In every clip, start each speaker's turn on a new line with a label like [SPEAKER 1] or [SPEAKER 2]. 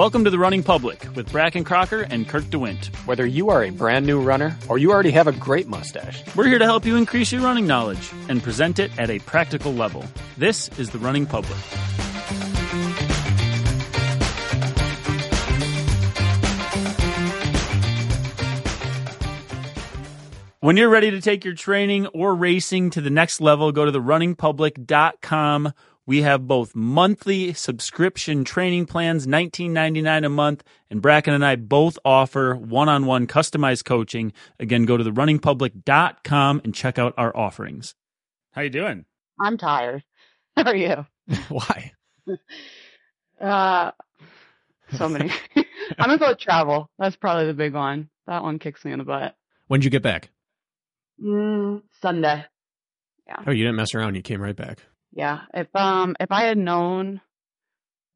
[SPEAKER 1] Welcome to the Running Public with Brakken Kraker and Kirk DeWitt.
[SPEAKER 2] Whether you are a brand new runner or you already have a great mustache,
[SPEAKER 1] we're here to help you increase your running knowledge and present it at a practical level. This is the Running Public. When you're ready to take your training or racing to the next level, go to therunningpublic.com. We have both monthly subscription training plans, $19.99 a month, and Brakken and I both offer one-on-one customized coaching. Again, go to therunningpublic.com and check out our offerings. How you doing?
[SPEAKER 3] I'm tired. How are you?
[SPEAKER 2] Why?
[SPEAKER 3] Uh, so many. I'm gonna go with travel. That's probably the big one. That one kicks me in the butt.
[SPEAKER 2] When'd you get back?
[SPEAKER 3] Mm, Sunday.
[SPEAKER 2] Oh, you didn't mess around. You came right back.
[SPEAKER 3] Yeah. If um if I had known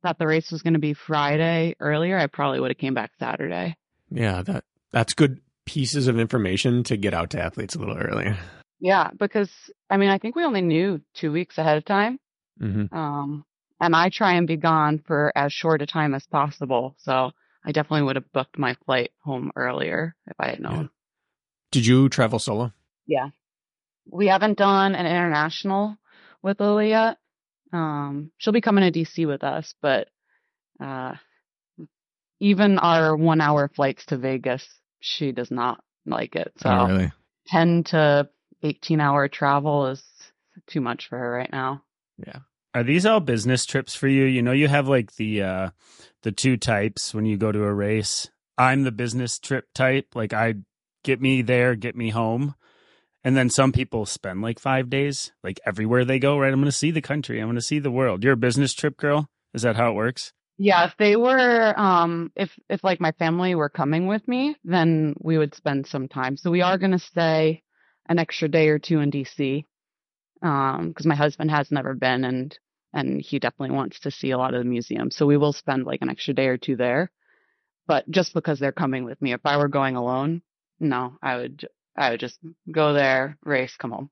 [SPEAKER 3] that the race was going to be Friday earlier, I probably would have came back Saturday.
[SPEAKER 2] Yeah, that that's good pieces of information to get out to athletes a little earlier.
[SPEAKER 3] Yeah, because I mean, I think we only knew two weeks ahead of time.
[SPEAKER 2] Mm-hmm.
[SPEAKER 3] Um, and I try and be gone for as short a time as possible. So I definitely would have booked my flight home earlier if I had known.
[SPEAKER 2] Yeah. Did you travel solo?
[SPEAKER 3] Yeah. We haven't done an international with Lily yet. Um, she'll be coming to DC with us, but uh, even our one hour flights to Vegas, she does not like it. So
[SPEAKER 2] oh, really?
[SPEAKER 3] 10 to 18 hour travel is too much for her right now.
[SPEAKER 2] Yeah.
[SPEAKER 1] Are these all business trips for you? You know, you have like the uh the two types when you go to a race. I'm the business trip type. Like I get me there, get me home. And then some people spend like five days, like everywhere they go, right? I'm going to see the country. I'm going to see the world. You're a business trip girl. Is that how it works?
[SPEAKER 3] Yeah. If they were, um, if, if like my family were coming with me, then we would spend some time. So we are going to stay an extra day or two in DC. Um, cause my husband has never been and, and he definitely wants to see a lot of the museums. So we will spend like an extra day or two there. But just because they're coming with me, if I were going alone, no, I would I would just go there, race, come home.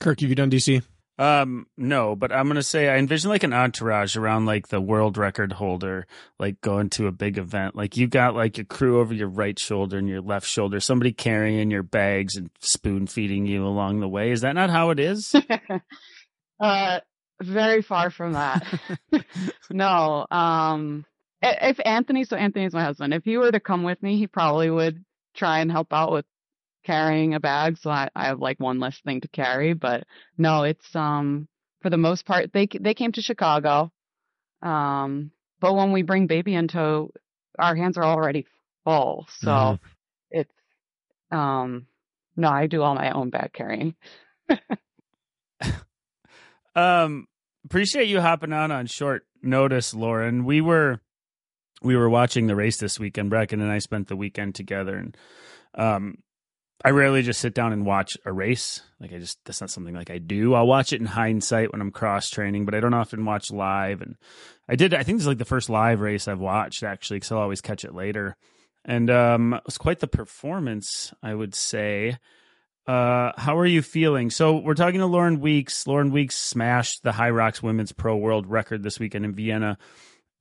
[SPEAKER 2] Kirk, have you done DC?
[SPEAKER 1] Um, no, but I'm gonna say I envision like an entourage around like the world record holder, like going to a big event. Like you got like your crew over your right shoulder and your left shoulder, somebody carrying your bags and spoon feeding you along the way. Is that not how it is?
[SPEAKER 3] uh, very far from that. no. Um, if Anthony, so Anthony's my husband, if he were to come with me, he probably would try and help out with carrying a bag, so I, I have like one less thing to carry. But no, it's um for the most part they they came to Chicago. Um, but when we bring baby in tow, our hands are already full, so mm-hmm. it's um no, I do all my own bag carrying.
[SPEAKER 1] um, appreciate you hopping on on short notice, Lauren. We were we were watching the race this weekend. Brakken and I spent the weekend together, and um, I rarely just sit down and watch a race. Like I just that's not something like I do. I'll watch it in hindsight when I'm cross training, but I don't often watch live. And I did. I think this is like the first live race I've watched actually, because I'll always catch it later. And um, it was quite the performance, I would say. Uh, how are you feeling? So we're talking to Lauren Weeks. Lauren Weeks smashed the HYROX Women's Pro World Record this weekend in Vienna.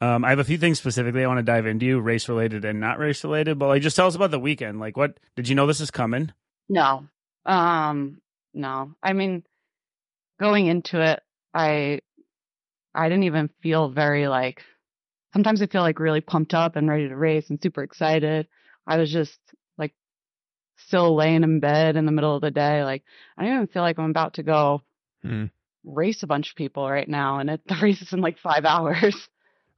[SPEAKER 1] Um, I have a few things specifically I want to dive into, race related and not race related. But like, just tell us about the weekend. Like, what did you know this is coming?
[SPEAKER 3] No, um, no. I mean, going into it, I, I didn't even feel very like. Sometimes I feel like really pumped up and ready to race and super excited. I was just like still laying in bed in the middle of the day. Like I don't even feel like I'm about to go
[SPEAKER 2] mm.
[SPEAKER 3] race a bunch of people right now, and it, the race is in like five hours.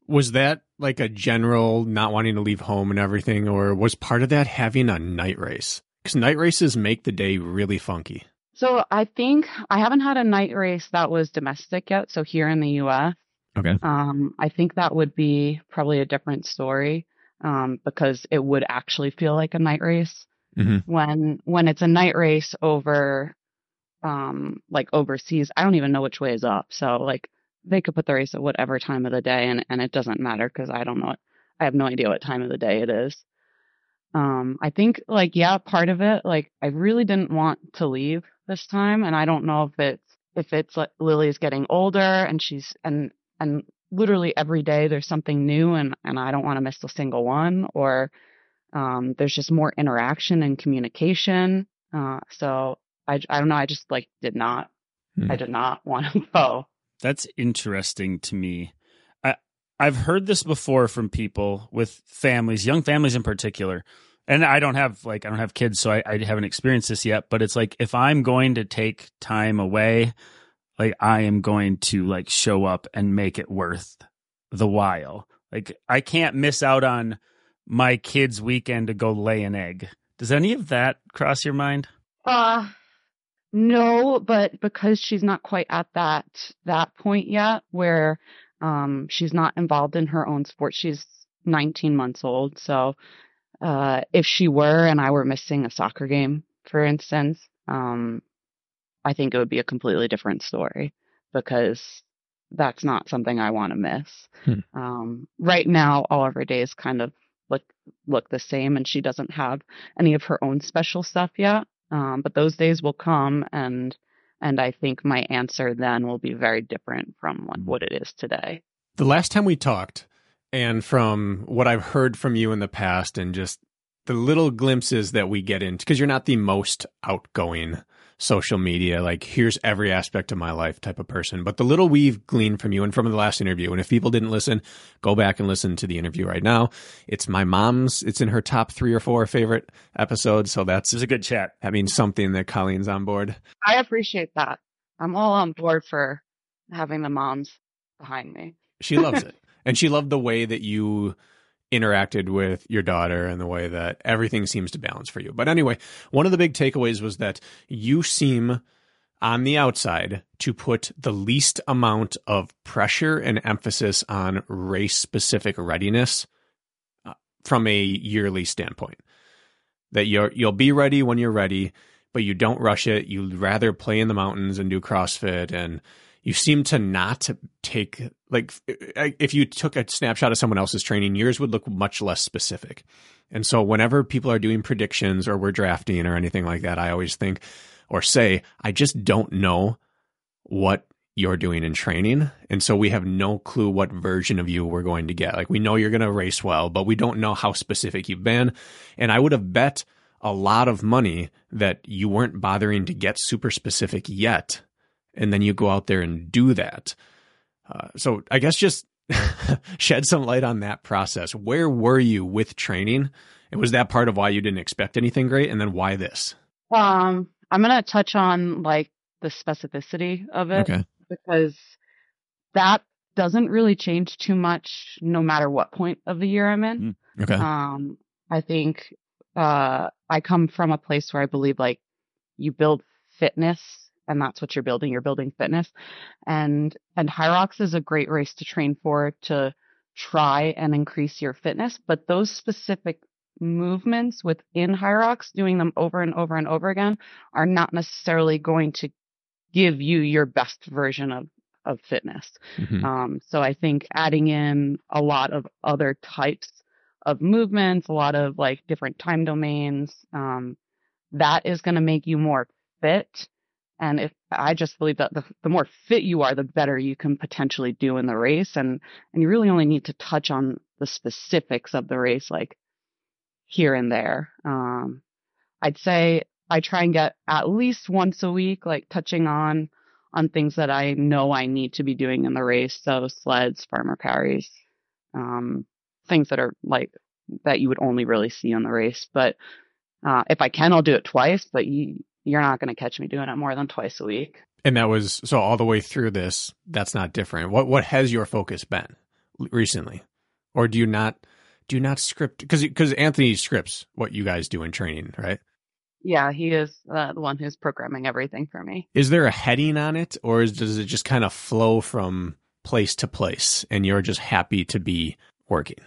[SPEAKER 2] Was that like a general not wanting to leave home and everything, or was part of that having a night race? Because night races make the day really funky.
[SPEAKER 3] So I think I haven't had a night race that was domestic yet. So here in the U.S.
[SPEAKER 2] Okay.
[SPEAKER 3] Um, I think that would be probably a different story um, because it would actually feel like a night race.
[SPEAKER 2] Mm-hmm.
[SPEAKER 3] When when it's a night race over, um, like overseas, I don't even know which way is up. So like they could put the race at whatever time of the day and, and it doesn't matter because I don't know. I have no idea what time of the day it is. Um, I think like, yeah, part of it, like I really didn't want to leave this time. And I don't know if it's, if it's like Lily's getting older and she's, and, and literally every day there's something new and, and I don't want to miss a single one or um, there's just more interaction and communication. Uh, so I, I don't know. I just like did not,
[SPEAKER 2] Hmm.
[SPEAKER 3] I did not want to go.
[SPEAKER 1] That's interesting to me. I I've heard this before from people with families, young families in particular. And I don't have like I don't have kids, so I, I haven't experienced this yet. But it's like if I'm going to take time away, like I am going to like show up and make it worth the while. Like I can't miss out on my kids' weekend to go lay an egg. Does any of that cross your mind?
[SPEAKER 3] Uh, no, but because she's not quite at that, that point yet where, um, she's not involved in her own sport. She's 19 months old. So, uh, if she were and I were missing a soccer game, for instance, um, I think it would be a completely different story because that's not something I want to miss.
[SPEAKER 2] Hmm.
[SPEAKER 3] Um, right now, all of her days kind of look look the same, and she doesn't have any of her own special stuff yet. Um, but those days will come, and and I think my answer then will be very different from what, what it is today.
[SPEAKER 2] The last time we talked, and from what I've heard from you in the past, and just the little glimpses that we get into, because you're not the most outgoing social media, like here's every aspect of my life type of person. But the little we've gleaned from you and from the last interview, and if people didn't listen, go back and listen to the interview right now. It's my mom's, it's in her top three or four favorite episodes. So that's,
[SPEAKER 1] This is a good chat.
[SPEAKER 2] that means something that Colleen's on board.
[SPEAKER 3] I appreciate that. I'm all on board for having the moms behind me.
[SPEAKER 2] She loves it. And she loved the way that you interacted with your daughter and the way that everything seems to balance for you. But anyway, one of the big takeaways was that you seem on the outside to put the least amount of pressure and emphasis on race specific readiness uh, from a yearly standpoint. That you're you'll be ready when you're ready, but you don't rush it. You'd rather play in the mountains and do CrossFit and you seem to not take like if you took a snapshot of someone else's training yours would look much less specific. And so whenever people are doing predictions or we're drafting or anything like that i always think or say i just don't know what you're doing in training. And so we have no clue what version of you we're going to get. Like we know you're going to race well but we don't know how specific you've been. And i would have bet a lot of money that you weren't bothering to get super specific yet and then you go out there and do that. Uh, so I guess just shed some light on that process. Where were you with training? And was that part of why you didn't expect anything great? And then why this?
[SPEAKER 3] Um, I'm gonna touch on like the specificity of it
[SPEAKER 2] Okay.
[SPEAKER 3] because that doesn't really change too much no matter what point of the year I'm in.
[SPEAKER 2] Okay.
[SPEAKER 3] Um, I think uh, I come from a place where I believe like you build fitness and that's what you're building. You're building fitness. And and Rocks is a great race to train for to try and increase your fitness, but those specific movements within Rocks, doing them over and over and over again, are not necessarily going to give you your best version of of fitness.
[SPEAKER 2] Mhm.
[SPEAKER 3] Um, so I think adding in a lot of other types of movements, a lot of like different time domains, um, that is going to make you more fit. And if I just believe that the, the more fit you are, the better you can potentially do in the race. And, and you really only need to touch on the specifics of the race, like here and there. Um, I'd say I try and get at least once a week, like touching on on things that I know I need to be doing in the race. So sleds, farmer carries, um, things that are like that you would only really see in the race. But uh, if I can, I'll do it twice. But you, you're not going to catch me doing it more than twice a week.
[SPEAKER 2] And that was so all the way through this. That's not different. What what has your focus been recently, or do you not do you not script because because Anthony scripts what you guys do in training, right?
[SPEAKER 3] Yeah, he is uh, the one who's programming everything for me.
[SPEAKER 2] Is there a heading on it, or is, does it just kind of flow from place to place, and you're just happy to be working?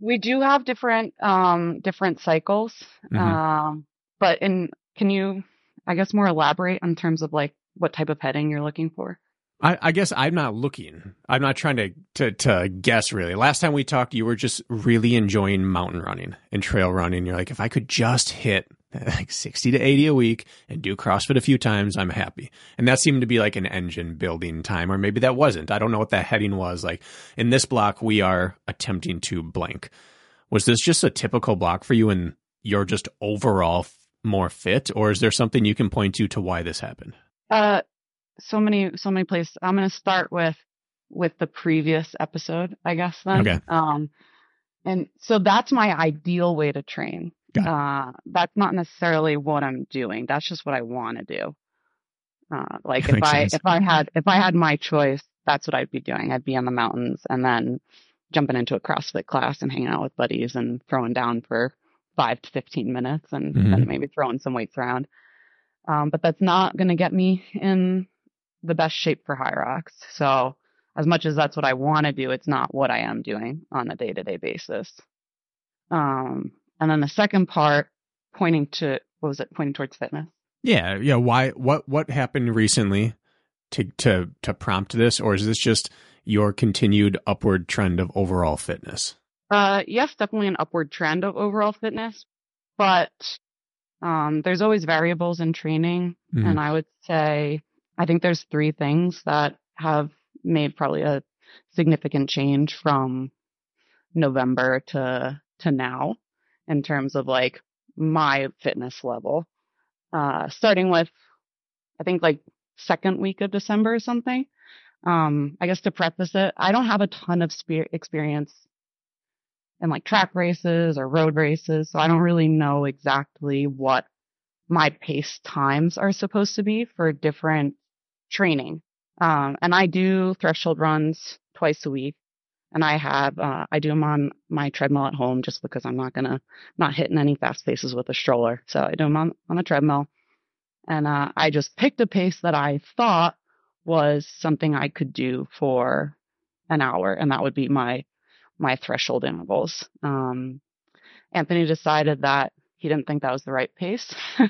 [SPEAKER 3] We do have different um different cycles.
[SPEAKER 2] Mhm.
[SPEAKER 3] Um but in can you I guess more elaborate in terms of like what type of heading you're looking for?
[SPEAKER 2] I, I guess I'm not looking. I'm not trying to, to to guess really. Last time we talked, you were just really enjoying mountain running and trail running. You're like, if I could just hit like 60 to 80 a week and do CrossFit a few times, I'm happy. And that seemed to be like an engine building time, or maybe that wasn't. I don't know what that heading was. Like in this block, we are attempting to blank. Was this just a typical block for you and you're just overall more fit, or is there something you can point to to why this happened?
[SPEAKER 3] Uh, so many, so many places. I'm going to start with with the previous episode, I guess. Then,
[SPEAKER 2] Okay.
[SPEAKER 3] um, and so that's my ideal way to train. Uh, that's not necessarily what I'm doing. That's just what I want to do. Uh, like
[SPEAKER 2] That
[SPEAKER 3] if I
[SPEAKER 2] sense.
[SPEAKER 3] if I had if I had my choice, that's what I'd be doing. I'd be in the mountains and then jumping into a CrossFit class and hanging out with buddies and throwing down for five to fifteen minutes and
[SPEAKER 2] Mhm.
[SPEAKER 3] then maybe throwing some weights around. Um, but that's not going to get me in the best shape for HYROX. So as much as that's what I want to do, it's not what I am doing on a day to day basis. Um, and then the second part, pointing to what was it? Pointing towards fitness.
[SPEAKER 2] Yeah, yeah. Why? What? What happened recently to to to prompt this, or is this just your continued upward trend of overall fitness?
[SPEAKER 3] Uh, yes, definitely an upward trend of overall fitness, but um, there's always variables in training,
[SPEAKER 2] Mhm.
[SPEAKER 3] and I would say I think there's three things that have made probably a significant change from November to to now in terms of like my fitness level. Uh, starting with I think like second week of December or something. Um, I guess to preface it, I don't have a ton of spe- experience in like track races or road races, so I don't really know exactly what my pace times are supposed to be for different training. Um, and I do threshold runs twice a week, and I have uh, I do them on my treadmill at home just because I'm not gonna not hitting any fast paces with a stroller, so I do them on on treadmill. And uh, I just picked a pace that I thought was something I could do for an hour, and that would be my my threshold intervals. Um, Anthony decided that he didn't think that was the right pace.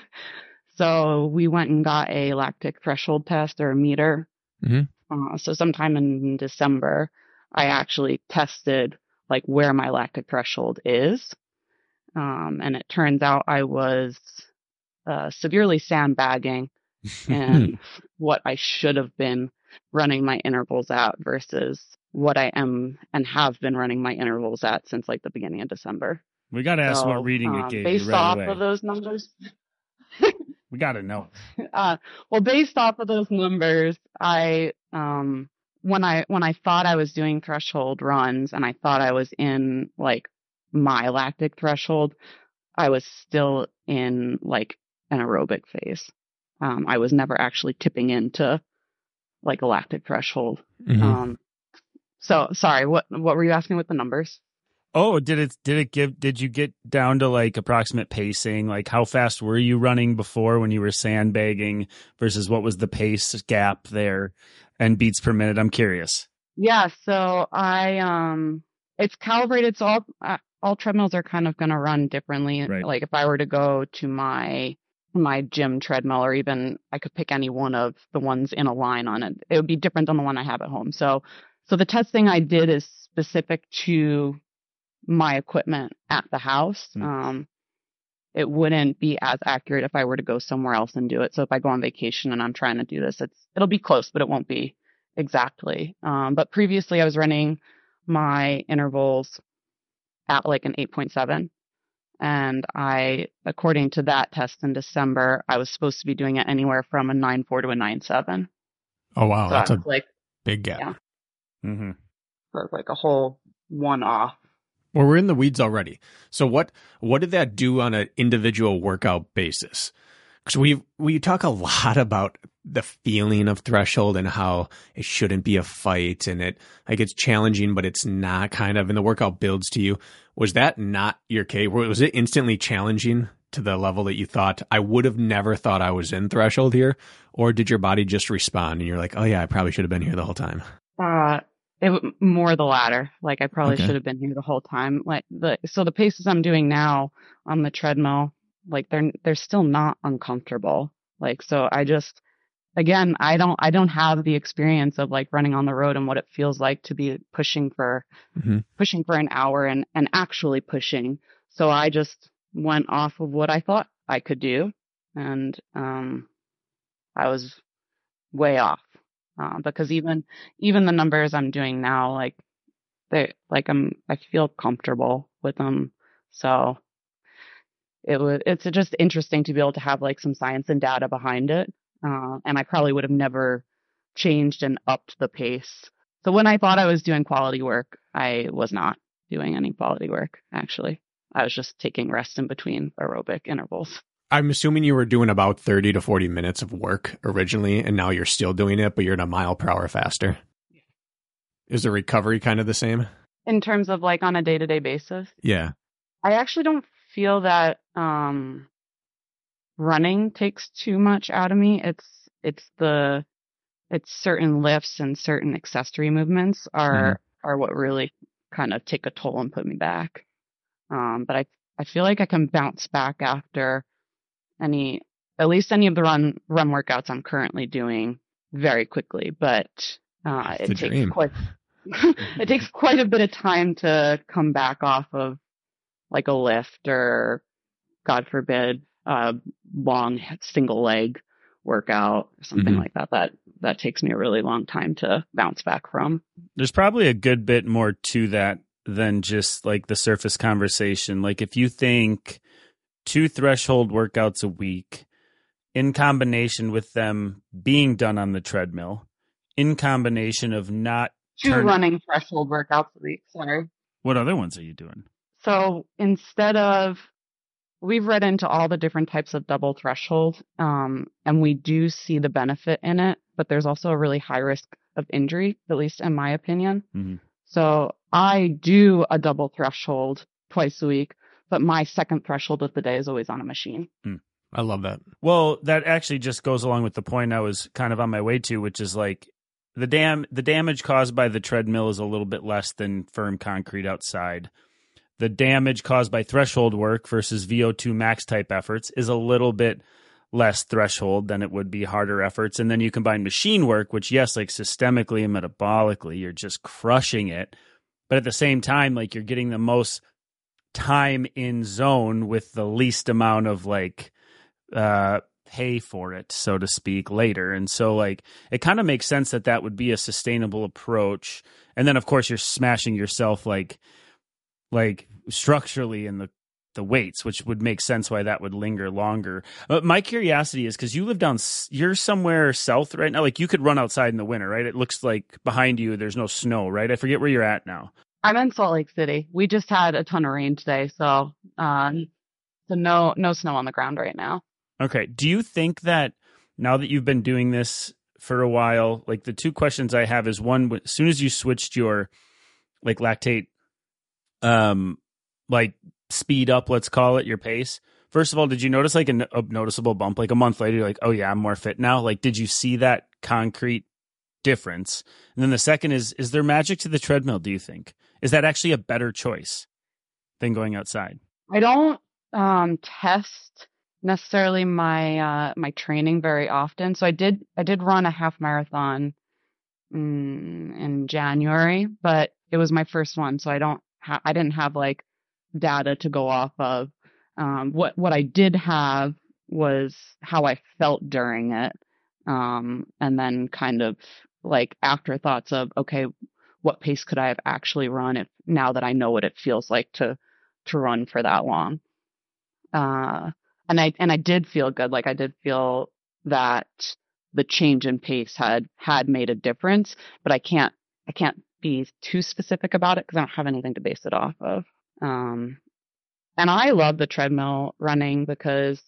[SPEAKER 3] so we went and got a lactic threshold test or a meter.
[SPEAKER 2] Mhm.
[SPEAKER 3] Uh, so sometime in December, I actually tested like where my lactic threshold is. Um, and it turns out I was uh, severely sandbagging and what I should have been running my intervals at versus what I am and have been running my intervals at since like the beginning of December.
[SPEAKER 1] We got to ask
[SPEAKER 3] So,
[SPEAKER 1] what reading
[SPEAKER 3] um,
[SPEAKER 1] it gave
[SPEAKER 3] based
[SPEAKER 1] you right
[SPEAKER 3] off
[SPEAKER 1] away.
[SPEAKER 3] of those numbers.
[SPEAKER 1] we got to know.
[SPEAKER 3] Uh, well, based off of those numbers, I um when I when I thought I was doing threshold runs and I thought I was in like my lactic threshold, I was still in like an aerobic phase. Um, I was never actually tipping into like a lactic threshold.
[SPEAKER 2] Mhm.
[SPEAKER 3] Um, so sorry, what what were you asking with the numbers?
[SPEAKER 1] Oh, did it did it give did you get down to like approximate pacing? Like how fast were you running before when you were sandbagging versus what was the pace gap there and beats per minute? I'm curious.
[SPEAKER 3] Yeah, so I um it's calibrated so all uh, all treadmills are kind of going to run differently.
[SPEAKER 1] Right.
[SPEAKER 3] Like if I were to go to my my gym treadmill or even I could pick any one of the ones in a line on it. It would be different than the one I have at home. So so the testing I did is specific to my equipment at the house.
[SPEAKER 1] Hmm.
[SPEAKER 3] Um it wouldn't be as accurate if I were to go somewhere else and do it. So if I go on vacation and I'm trying to do this, it's it'll be close, but it won't be exactly. Um, but previously I was running my intervals at like an 8.7. And I, according to that test in December, I was supposed to be doing it anywhere from a 9.4 to a 9.7.
[SPEAKER 2] Oh wow,
[SPEAKER 3] so
[SPEAKER 2] that's a
[SPEAKER 3] like,
[SPEAKER 2] big gap.
[SPEAKER 3] yeah.
[SPEAKER 1] Mm-hmm.
[SPEAKER 3] so like a whole one off.
[SPEAKER 2] Well, we're in the weeds already. So what what did that do on an individual workout basis? Because we we talk a lot about the feeling of threshold and how it shouldn't be a fight and it like it's challenging, but it's not kind of and the workout builds to you. Was that not your case? Was it instantly challenging to the level that you thought I would have never thought I was in threshold here, or did your body just respond and you're like, oh yeah, I probably should have been here the whole time?
[SPEAKER 3] Uh, it more the latter. Like I probably
[SPEAKER 2] Okay.
[SPEAKER 3] should have been here the whole time. Like the so the paces I'm doing now on the treadmill, like they're they're still not uncomfortable. Like so I just again I don't I don't have the experience of like running on the road and what it feels like to be pushing for
[SPEAKER 2] Mhm.
[SPEAKER 3] pushing for an hour and and actually pushing. So I just went off of what I thought I could do. And, um, I was way off. Uh, because even, even the numbers I'm doing now, like they, like I'm, I feel comfortable with them. So it was, it's just interesting to be able to have like some science and data behind it. Uh, and I probably would have never changed and upped the pace. So when I thought I was doing quality work, I was not doing any quality work, actually. I was just taking rest in between aerobic intervals.
[SPEAKER 2] I'm assuming you were doing about 30 to 40 minutes of work originally, and now you're still doing it, but you're at a mile per hour faster. Is the recovery kind of the same?
[SPEAKER 3] In terms of like on a day to day basis?
[SPEAKER 2] Yeah.
[SPEAKER 3] I actually don't feel that um running takes too much out of me. It's it's the it's certain lifts and certain accessory movements are mm-hmm. are what really kind of take a toll and put me back. Um, but I I feel like I can bounce back after any at least any of the run run workouts I'm currently doing very quickly. But uh, it takes dream. quite it takes quite a bit of time to come back off of like a lift or God forbid a long single leg workout or something mm-hmm. like that. That that takes me a really long time to bounce back from.
[SPEAKER 1] There's probably a good bit more to that than just like the surface conversation. Like if you think two threshold workouts a week in combination with them being done on the treadmill, in combination of not
[SPEAKER 3] two turn- running threshold workouts a week. Sorry.
[SPEAKER 1] What other ones are you doing?
[SPEAKER 3] So instead of we've read into all the different types of double threshold, um, and we do see the benefit in it, but there's also a really high risk of injury, at least in my opinion. Mm-hmm. So I do a double threshold twice a week, but my second threshold of the day is always on a machine.
[SPEAKER 2] Mm. I love that.
[SPEAKER 1] Well, that actually just goes along with the point I was kind of on my way to, which is like the dam the damage caused by the treadmill is a little bit less than firm concrete outside the damage caused by threshold work versus VO2 max type efforts is a little bit less threshold than it would be harder efforts. And then you combine machine work, which, yes, like systemically and metabolically, you're just crushing it. But at the same time, like you're getting the most time in zone with the least amount of like, uh, pay for it, so to speak, later. And so, like, it kind of makes sense that that would be a sustainable approach. And then, of course, you're smashing yourself like like structurally in the the weights, which would make sense why that would linger longer. But my curiosity is because you live down, you're somewhere south right now. Like you could run outside in the winter, right? It looks like behind you there's no snow, right? I forget where you're at now.
[SPEAKER 3] I'm in Salt Lake City. We just had a ton of rain today, so um, so no no snow on the ground right now.
[SPEAKER 1] Okay. Do you think that now that you've been doing this for a while, like the two questions I have is one: as soon as you switched your like lactate um like speed up, let's call it your pace. First of all, did you notice like a, a noticeable bump? Like a month later, you're like, oh yeah, I'm more fit now. Like, did you see that concrete difference? And then the second is, is there magic to the treadmill? Do you think is that actually a better choice than going outside?
[SPEAKER 3] I don't um, test necessarily my uh, my training very often. So I did I did run a half marathon mm, in January, but it was my first one, so I don't ha- I didn't have like data to go off of. Um, what what I did have was how I felt during it, um, and then kind of like afterthoughts of okay, what pace could I have actually run if now that I know what it feels like to to run for that long. Uh, and I and I did feel good. Like I did feel that the change in pace had had made a difference, but I can't I can't be too specific about it because I don't have anything to base it off of. Um, and I love the treadmill running because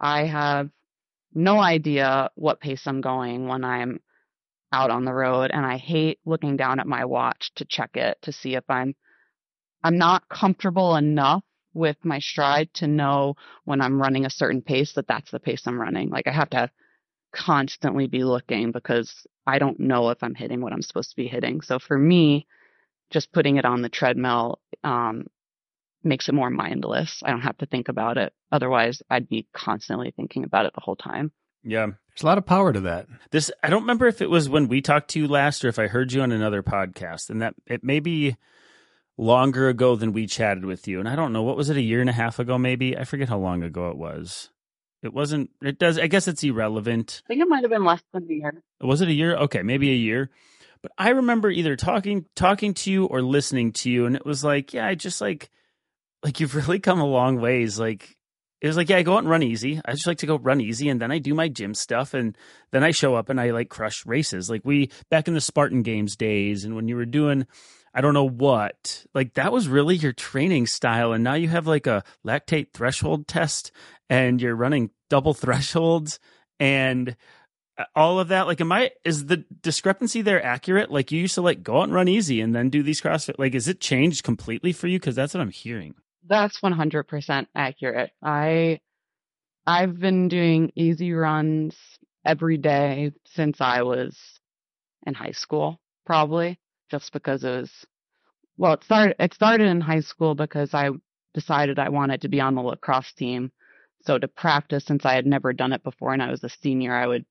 [SPEAKER 3] I have no idea what pace I'm going when I'm out on the road and I hate looking down at my watch to check it to see if I'm I'm not comfortable enough with my stride to know when I'm running a certain pace that that's the pace I'm running. Like I have to constantly be looking because I don't know if I'm hitting what I'm supposed to be hitting. So for me, just putting it on the treadmill um, makes it more mindless. I don't have to think about it. Otherwise, I'd be constantly thinking about it the whole time.
[SPEAKER 1] Yeah.
[SPEAKER 2] There's a lot of power to that.
[SPEAKER 1] This I don't remember if it was when we talked to you last or if I heard you on another podcast. And that it may be longer ago than we chatted with you. And I don't know, what was it, a year and a half ago maybe? I forget how long ago it was. It wasn't. It does. I guess it's irrelevant.
[SPEAKER 3] I think it might have been less than a year.
[SPEAKER 1] Was it a year? Okay, maybe a year. But I remember either talking talking to you or listening to you, and it was like, yeah, I just like like you've really come a long ways. Like it was like, yeah, I go out and run easy. I just like to go run easy, and then I do my gym stuff, and then I show up and I like crush races. Like we back in the Spartan Games days, and when you were doing I don't know what. Like that was really your training style. And now you have like a lactate threshold test and you're running double thresholds and uh, all of that. Like, am I, is the discrepancy there accurate? Like you used to like go out and run easy and then do these CrossFit. Like, is it changed completely for you? Cause that's what I'm hearing.
[SPEAKER 3] That's 100% accurate. I, I've been doing easy runs every day since I was in high school, probably just because it was well it started it started in high school because I decided I wanted to be on the lacrosse team. So to practice since I had never done it before and I was a senior, I would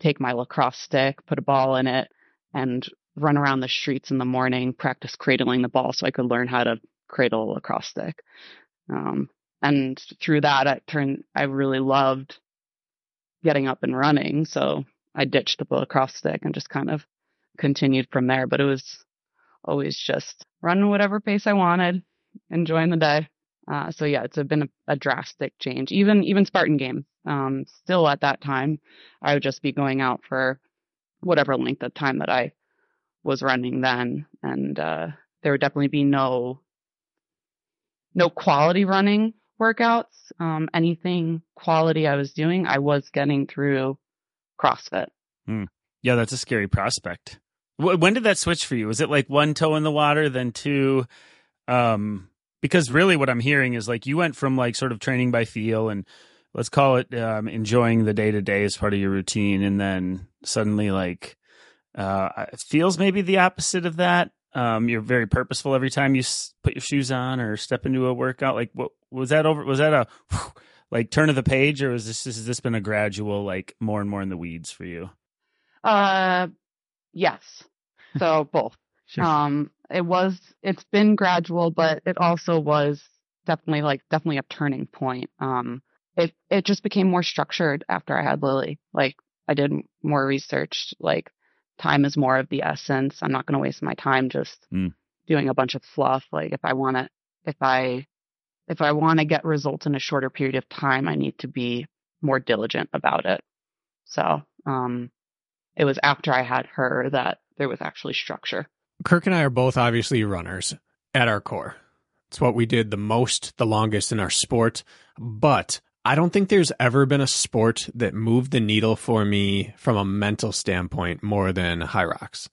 [SPEAKER 3] take my lacrosse stick, put a ball in it, and run around the streets in the morning, practice cradling the ball so I could learn how to cradle a lacrosse stick. Um, and through that, I turned, I really loved getting up and running. So I ditched the lacrosse stick and just kind of continued from there. But it was always just run whatever pace I wanted, enjoying the day. Uh, so yeah, it's been a, a, drastic change. Even even Spartan game, um, still at that time, I would just be going out for whatever length of time that I was running then, and uh, there would definitely be no no quality running workouts. Um, anything quality I was doing, I was getting through CrossFit.
[SPEAKER 1] Hmm. Yeah, that's a scary prospect. When did that switch for you? Was it like one toe in the water, then two? Um, because really, what I'm hearing is like you went from like sort of training by feel and let's call it um, enjoying the day to day as part of your routine, and then suddenly like uh, feels maybe the opposite of that. Um, you're very purposeful every time you s- put your shoes on or step into a workout. Like, what was that over? Was that a like turn of the page, or was this has this been a gradual like more and more in the weeds for you?
[SPEAKER 3] Uh, Yes. So both. Sure. Um, it was, it's been gradual, but it also was definitely like, definitely a turning point. Um, it, it just became more structured after I had Lily. Like I did more research, like time is more of the essence. I'm not going to waste my time just mm. doing a bunch of fluff. Like if I want to, if I, if I want to get results in a shorter period of time, I need to be more diligent about it. So, um, it was after I had her that there was actually structure.
[SPEAKER 2] Kirk and I are both obviously runners at our core. It's what we did the most, the longest in our sport. But I don't think there's ever been a sport that moved the needle for me from a mental standpoint more than HYROX,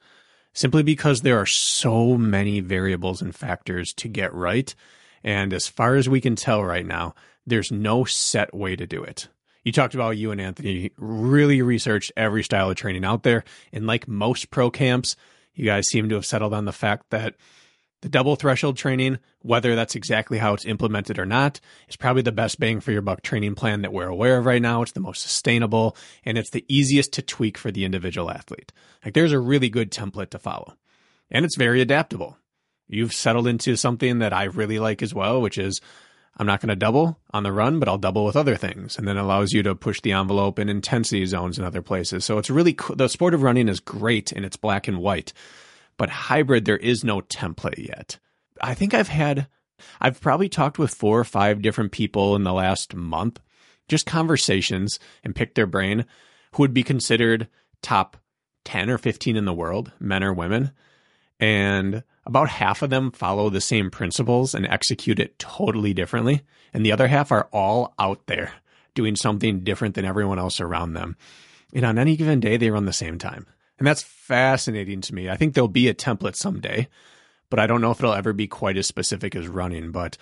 [SPEAKER 2] Simply because there are so many variables and factors to get right. And as far as we can tell right now, there's no set way to do it you talked about you and Anthony really researched every style of training out there. And like most pro camps, you guys seem to have settled on the fact that the double threshold training, whether that's exactly how it's implemented or not, is probably the best bang for your buck training plan that we're aware of right now. It's the most sustainable and it's the easiest to tweak for the individual athlete. Like there's a really good template to follow and it's very adaptable. You've settled into something that I really like as well, which is I'm not going to double on the run, but I'll double with other things. And then allows you to push the envelope in intensity zones and other places. So it's really, the sport of running is great and it's black and white, but hybrid, there is no template yet. I think I've had, I've probably talked with four or five different people in the last month, just conversations and picked their brain who would be considered top 10 or 15 in the world, men or women. And about half of them follow the same principles and execute it totally differently. And the other half are all out there doing something different than everyone else around them. And on any given day, they run the same time. And that's fascinating to me. I think there'll be a template someday, but I don't know if it'll ever be quite as specific as running. But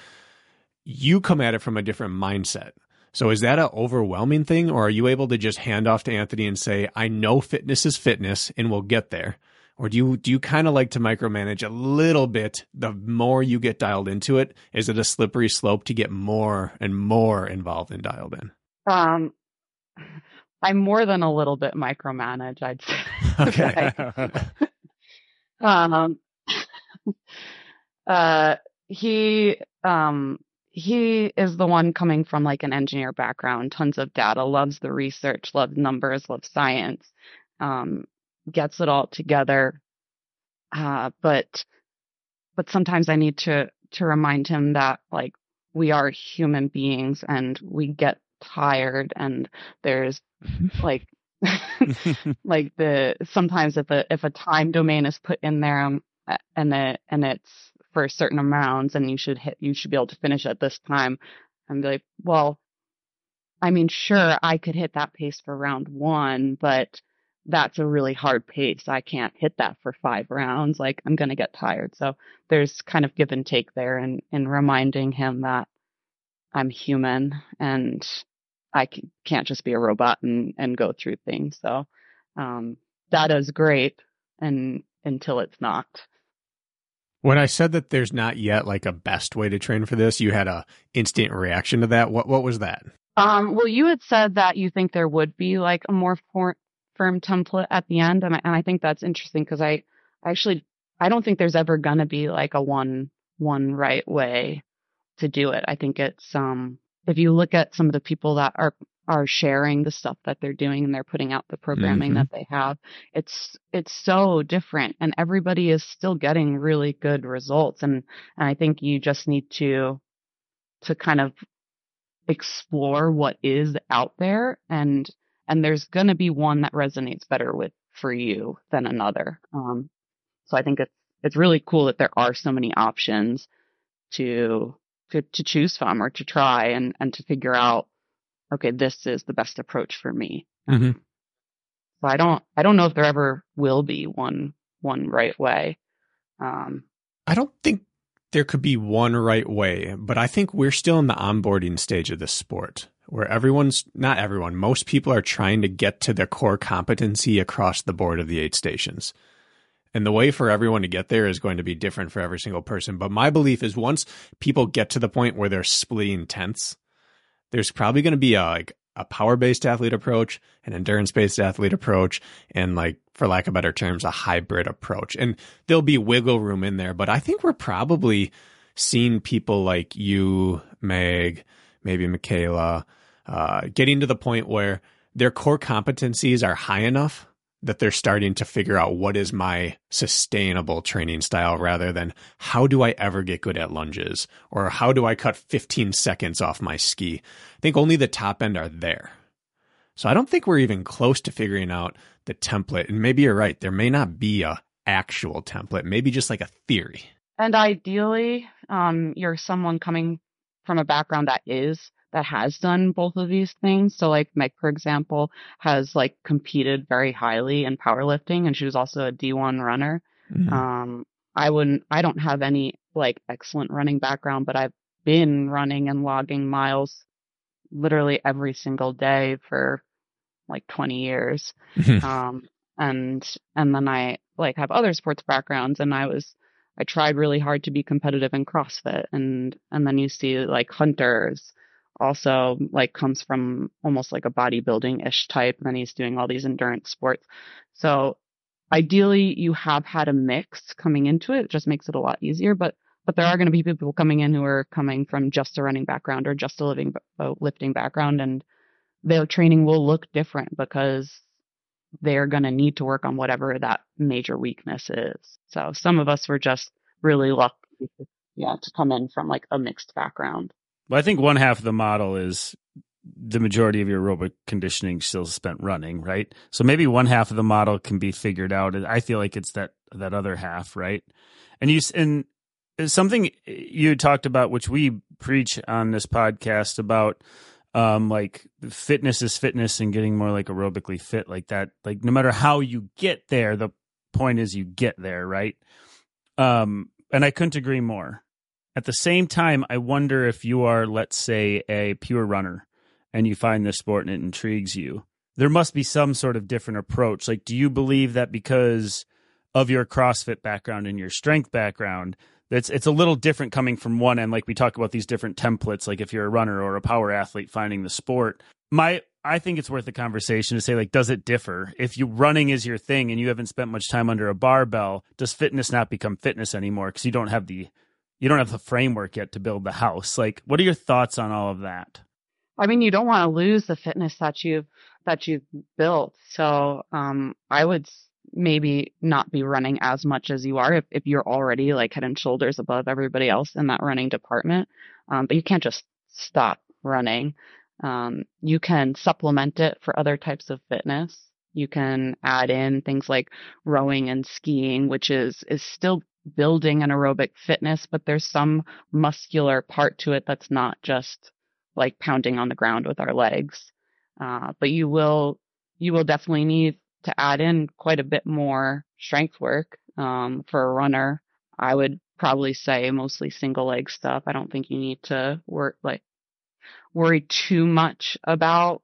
[SPEAKER 2] you come at it from a different mindset. So is that an overwhelming thing, or are you able to just hand off to Anthony and say, I know fitness is fitness and we'll get there? or do you do you kind of like to micromanage a little bit the more you get dialed into it is it a slippery slope to get more and more involved and dialed in
[SPEAKER 3] um i'm more than a little bit micromanage i'd say okay um uh he um he is the one coming from like an engineer background, tons of data, loves the research, loves numbers, loves science, um, gets it all together. Uh, but, but sometimes I need to, to remind him that like we are human beings and we get tired and there's like, like the, sometimes if a, if a time domain is put in there um, and the, and it's, for certain amounts and you should hit, you should be able to finish at this time. And be like, well, I mean, sure, I could hit that pace for round one, but that's a really hard pace. I can't hit that for five rounds. Like I'm going to get tired. So there's kind of give and take there and in reminding him that I'm human and I can't just be a robot and, and go through things. So, um, that is great and until it's not.
[SPEAKER 2] When I said that there's not yet like a best way to train for this, you had a instant reaction to that. What what was that?
[SPEAKER 3] Um, well, you had said that you think there would be like a more for- firm template at the end, and I, and I think that's interesting because I, I actually I don't think there's ever gonna be like a one one right way to do it. I think it's um if you look at some of the people that are are sharing the stuff that they're doing and they're putting out the programming mm-hmm. that they have. It's it's so different and everybody is still getting really good results and, and I think you just need to to kind of explore what is out there and and there's going to be one that resonates better with for you than another. Um so I think it's it's really cool that there are so many options to to, to choose from or to try and, and to figure out okay, this is the best approach for me. Mm-hmm. So I don't, I don't know if there ever will be one, one right way. Um,
[SPEAKER 2] I don't think there could be one right way, but I think we're still in the onboarding stage of this sport where everyone's not everyone, most people are trying to get to their core competency across the board of the eight stations. And the way for everyone to get there is going to be different for every single person. But my belief is once people get to the point where they're splitting tenths, there's probably going to be a like a power based athlete approach, an endurance based athlete approach, and like for lack of better terms, a hybrid approach. And there'll be wiggle room in there, but I think we're probably seeing people like you, Meg, maybe Michaela, uh, getting to the point where their core competencies are high enough that they're starting to figure out what is my sustainable training style rather than how do I ever get good at lunges or how do I cut 15 seconds off my ski. I think only the top end are there. So I don't think we're even close to figuring out the template. And maybe you're right. There may not be a actual template, maybe just like a theory.
[SPEAKER 3] And ideally, um, you're someone coming from a background that is that has done both of these things. So like Meg, for example, has like competed very highly in powerlifting and she was also a D1 runner. Mm-hmm. Um, I wouldn't, I don't have any like excellent running background, but I've been running and logging miles literally every single day for like 20 years. Mm-hmm. Um, and, and then I like have other sports backgrounds and I was, I tried really hard to be competitive in CrossFit and, and then you see like hunters also like comes from almost like a bodybuilding ish type. And then he's doing all these endurance sports. So ideally you have had a mix coming into it. It just makes it a lot easier, but but there are going to be people coming in who are coming from just a running background or just a living a lifting background and their training will look different because they're going to need to work on whatever that major weakness is. So some of us were just really lucky yeah to come in from like a mixed background.
[SPEAKER 1] Well, I think one half of the model is the majority of your aerobic conditioning still spent running, right? So maybe one half of the model can be figured out. I feel like it's that that other half, right? And you and something you talked about, which we preach on this podcast about, um, like fitness is fitness and getting more like aerobically fit, like that. Like no matter how you get there, the point is you get there, right? Um, and I couldn't agree more. At the same time, I wonder if you are, let's say, a pure runner and you find this sport and it intrigues you. There must be some sort of different approach. Like, do you believe that because of your CrossFit background and your strength background, it's it's a little different coming from one end. Like we talk about these different templates. Like if you're a runner or a power athlete finding the sport, my I think it's worth a conversation to say like, does it differ? If you running is your thing and you haven't spent much time under a barbell, does fitness not become fitness anymore because you don't have the you don't have the framework yet to build the house. Like, what are your thoughts on all of that?
[SPEAKER 3] I mean, you don't want to lose the fitness that you've that you've built. So, um, I would maybe not be running as much as you are if, if you're already like head and shoulders above everybody else in that running department. Um, but you can't just stop running. Um, you can supplement it for other types of fitness. You can add in things like rowing and skiing, which is, is still building an aerobic fitness, but there's some muscular part to it that's not just like pounding on the ground with our legs. Uh, but you will, you will definitely need to add in quite a bit more strength work, um, for a runner. I would probably say mostly single leg stuff. I don't think you need to work like worry too much about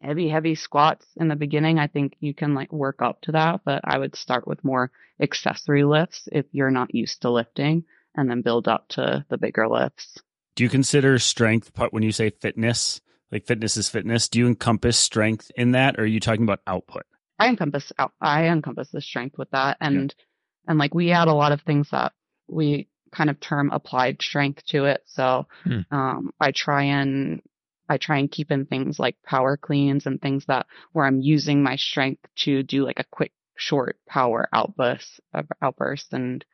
[SPEAKER 3] heavy, heavy squats in the beginning. I think you can like work up to that, but I would start with more accessory lifts if you're not used to lifting and then build up to the bigger lifts.
[SPEAKER 1] Do you consider strength part when you say fitness? Like fitness is fitness. Do you encompass strength in that or are you talking about output?
[SPEAKER 3] I encompass out, I encompass the strength with that and yeah. and like we add a lot of things that we kind of term applied strength to it. So hmm. um, I try and I try and keep in things like power cleans and things that where I'm using my strength to do like a quick, short power outburst, outburst. And,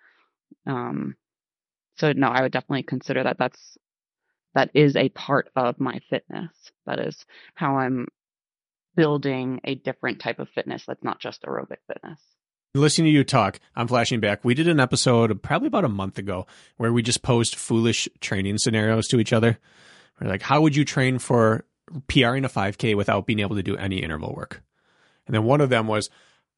[SPEAKER 3] um, so no, I would definitely consider that that's, that is a part of my fitness. That is how I'm building a different type of fitness that's not just aerobic fitness.
[SPEAKER 2] Listening to you talk, I'm flashing back. We did an episode probably about a month ago where we just posed foolish training scenarios to each other. We're like, how would you train for PRing a 5K without being able to do any interval work? And then one of them was,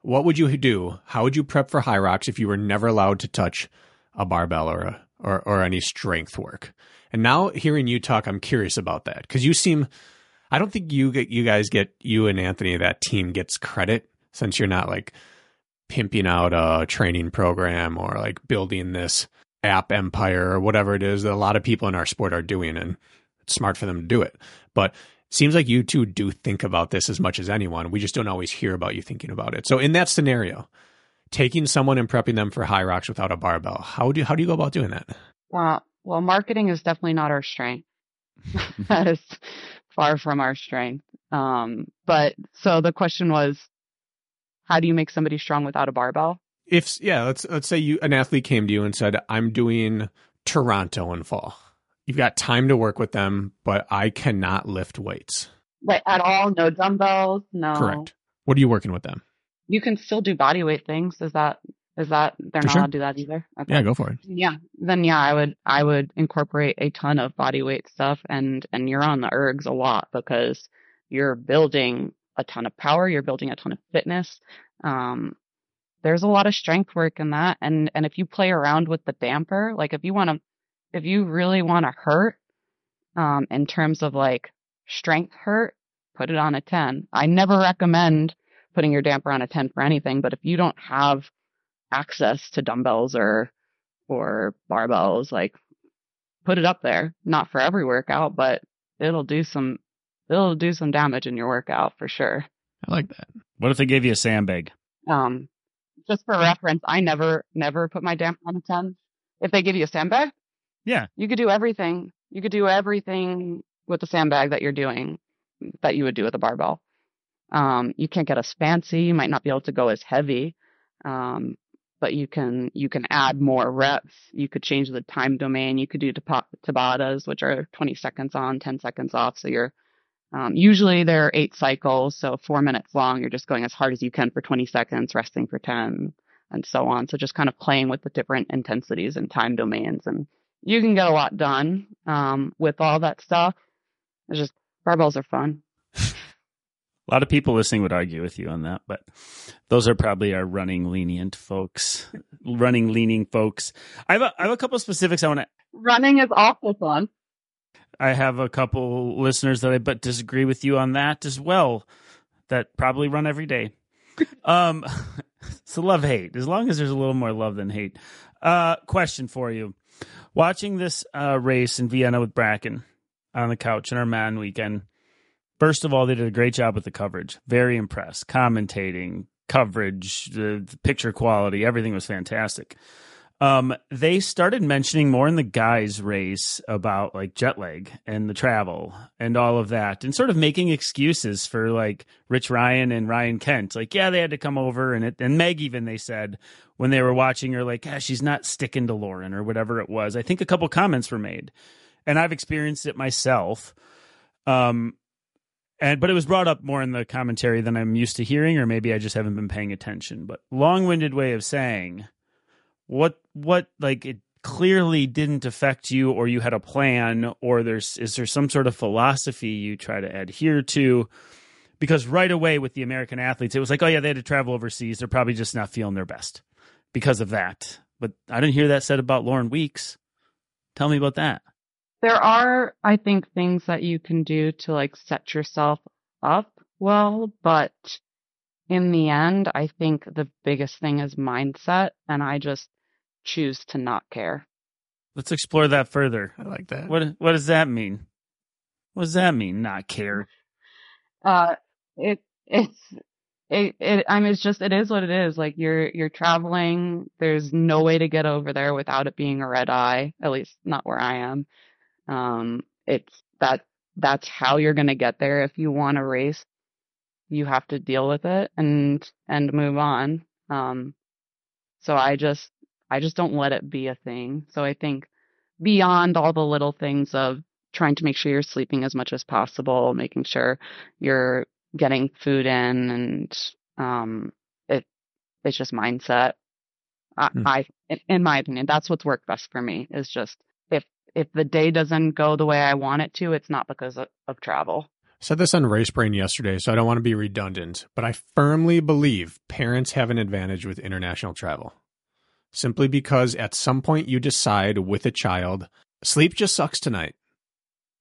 [SPEAKER 2] what would you do? How would you prep for HYROX if you were never allowed to touch a barbell or a, or, or any strength work? And now hearing you talk, I'm curious about that because you seem, I don't think you get, you guys get, you and Anthony, that team gets credit since you're not like pimping out a training program or like building this app empire or whatever it is that a lot of people in our sport are doing. And it's smart for them to do it. But seems like you two do think about this as much as anyone. We just don't always hear about you thinking about it. So in that scenario, taking someone and prepping them for HYROX without a barbell, how do you, how do you go about doing that?
[SPEAKER 3] Well, well, marketing is definitely not our strength. that is far from our strength. Um, but so the question was, how do you make somebody strong without a barbell?
[SPEAKER 2] If yeah, let's let's say you an athlete came to you and said, "I'm doing Toronto in fall." You've got time to work with them, but I cannot lift weights.
[SPEAKER 3] Like at all? No dumbbells? No.
[SPEAKER 2] Correct. What are you working with them?
[SPEAKER 3] You can still do body weight things. Is that is that they're for not sure. allowed to do that either?
[SPEAKER 2] Okay. Yeah, go for it.
[SPEAKER 3] Yeah. Then yeah, I would I would incorporate a ton of body weight stuff and and you're on the ergs a lot because you're building a ton of power, you're building a ton of fitness. Um there's a lot of strength work in that and and if you play around with the damper, like if you want to if you really want to hurt, um, in terms of like strength hurt, put it on a 10. I never recommend putting your damper on a 10 for anything, but if you don't have access to dumbbells or, or barbells, like put it up there. Not for every workout, but it'll do some, it'll do some damage in your workout for sure.
[SPEAKER 2] I like that.
[SPEAKER 1] What if they gave you a sandbag?
[SPEAKER 3] Um, just for reference, I never, never put my damper on a 10. If they give you a sandbag,
[SPEAKER 1] yeah.
[SPEAKER 3] You could do everything. You could do everything with the sandbag that you're doing that you would do with a barbell. Um, you can't get as fancy. You might not be able to go as heavy. Um, but you can, you can add more reps. You could change the time domain. You could do Tabatas, which are 20 seconds on, 10 seconds off. So you're, um, usually there are eight cycles. So four minutes long. You're just going as hard as you can for 20 seconds, resting for 10 and so on. So just kind of playing with the different intensities and time domains and you can get a lot done um, with all that stuff. It's just barbells are fun.
[SPEAKER 1] A lot of people listening would argue with you on that, but those are probably our running lenient folks, running leaning folks. I have a, I have a couple specifics I want to.
[SPEAKER 3] Running is awful fun.
[SPEAKER 1] I have a couple listeners that I but disagree with you on that as well. That probably run every day. um, so love hate. As long as there's a little more love than hate. Uh, question for you: watching this uh, race in Vienna with Brakken on the couch in our man weekend. First of all, they did a great job with the coverage. Very impressed. Commentating, coverage, the, the picture quality, everything was fantastic. um, they started mentioning more in the guys' race about like jet lag and the travel and all of that, and sort of making excuses for like Rich Ryan and Ryan Kent. Like, yeah, they had to come over, and it, and Meg even they said when they were watching her, like, yeah, she's not sticking to Lauren or whatever it was. I think a couple comments were made, and I've experienced it myself. Um, and but it was brought up more in the commentary than I'm used to hearing, or maybe I just haven't been paying attention. But long-winded way of saying what what like it clearly didn't affect you or you had a plan or there's is there some sort of philosophy you try to adhere to because right away with the American athletes it was like oh yeah they had to travel overseas they're probably just not feeling their best because of that but I didn't hear that said about Lauren Weeks tell me about that
[SPEAKER 3] there are I think things that you can do to like set yourself up well but in the end I think the biggest thing is mindset and I just choose to not care.
[SPEAKER 1] Let's explore that further.
[SPEAKER 2] I like that.
[SPEAKER 1] What what does that mean? What does that mean? Not care?
[SPEAKER 3] Uh, it it's it, it I mean it's just it is what it is. Like you're you're traveling. There's no way to get over there without it being a red eye. At least not where I am. Um, it's that that's how you're gonna get there. If you want to race, you have to deal with it and and move on. Um, so I just I just don't let it be a thing. So I think beyond all the little things of trying to make sure you're sleeping as much as possible, making sure you're getting food in and um it it's just mindset. I, hmm. I in my opinion, that's what's worked best for me is just if if the day doesn't go the way I want it to, it's not because of, of travel.
[SPEAKER 2] I said this on Race Brain yesterday, so I don't want to be redundant, but I firmly believe parents have an advantage with international travel simply because at some point you decide with a child, sleep just sucks tonight.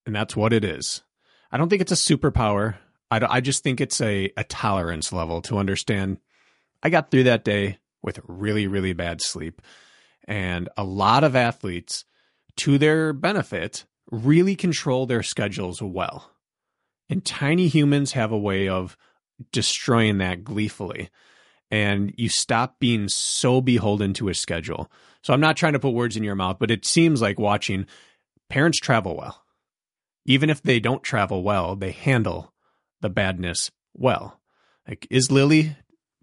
[SPEAKER 2] And that's what it is. I don't think it's a superpower. I, I just think it's a, a tolerance level to understand I got through that day with really, really bad sleep. And a lot of athletes, to their benefit, really control their schedules well. And tiny humans have a way of destroying that gleefully and you stop being so beholden to a schedule. So I'm not trying to put words in your mouth, but it seems like watching parents travel well. Even if they don't travel well, they handle the badness well. Like is Lily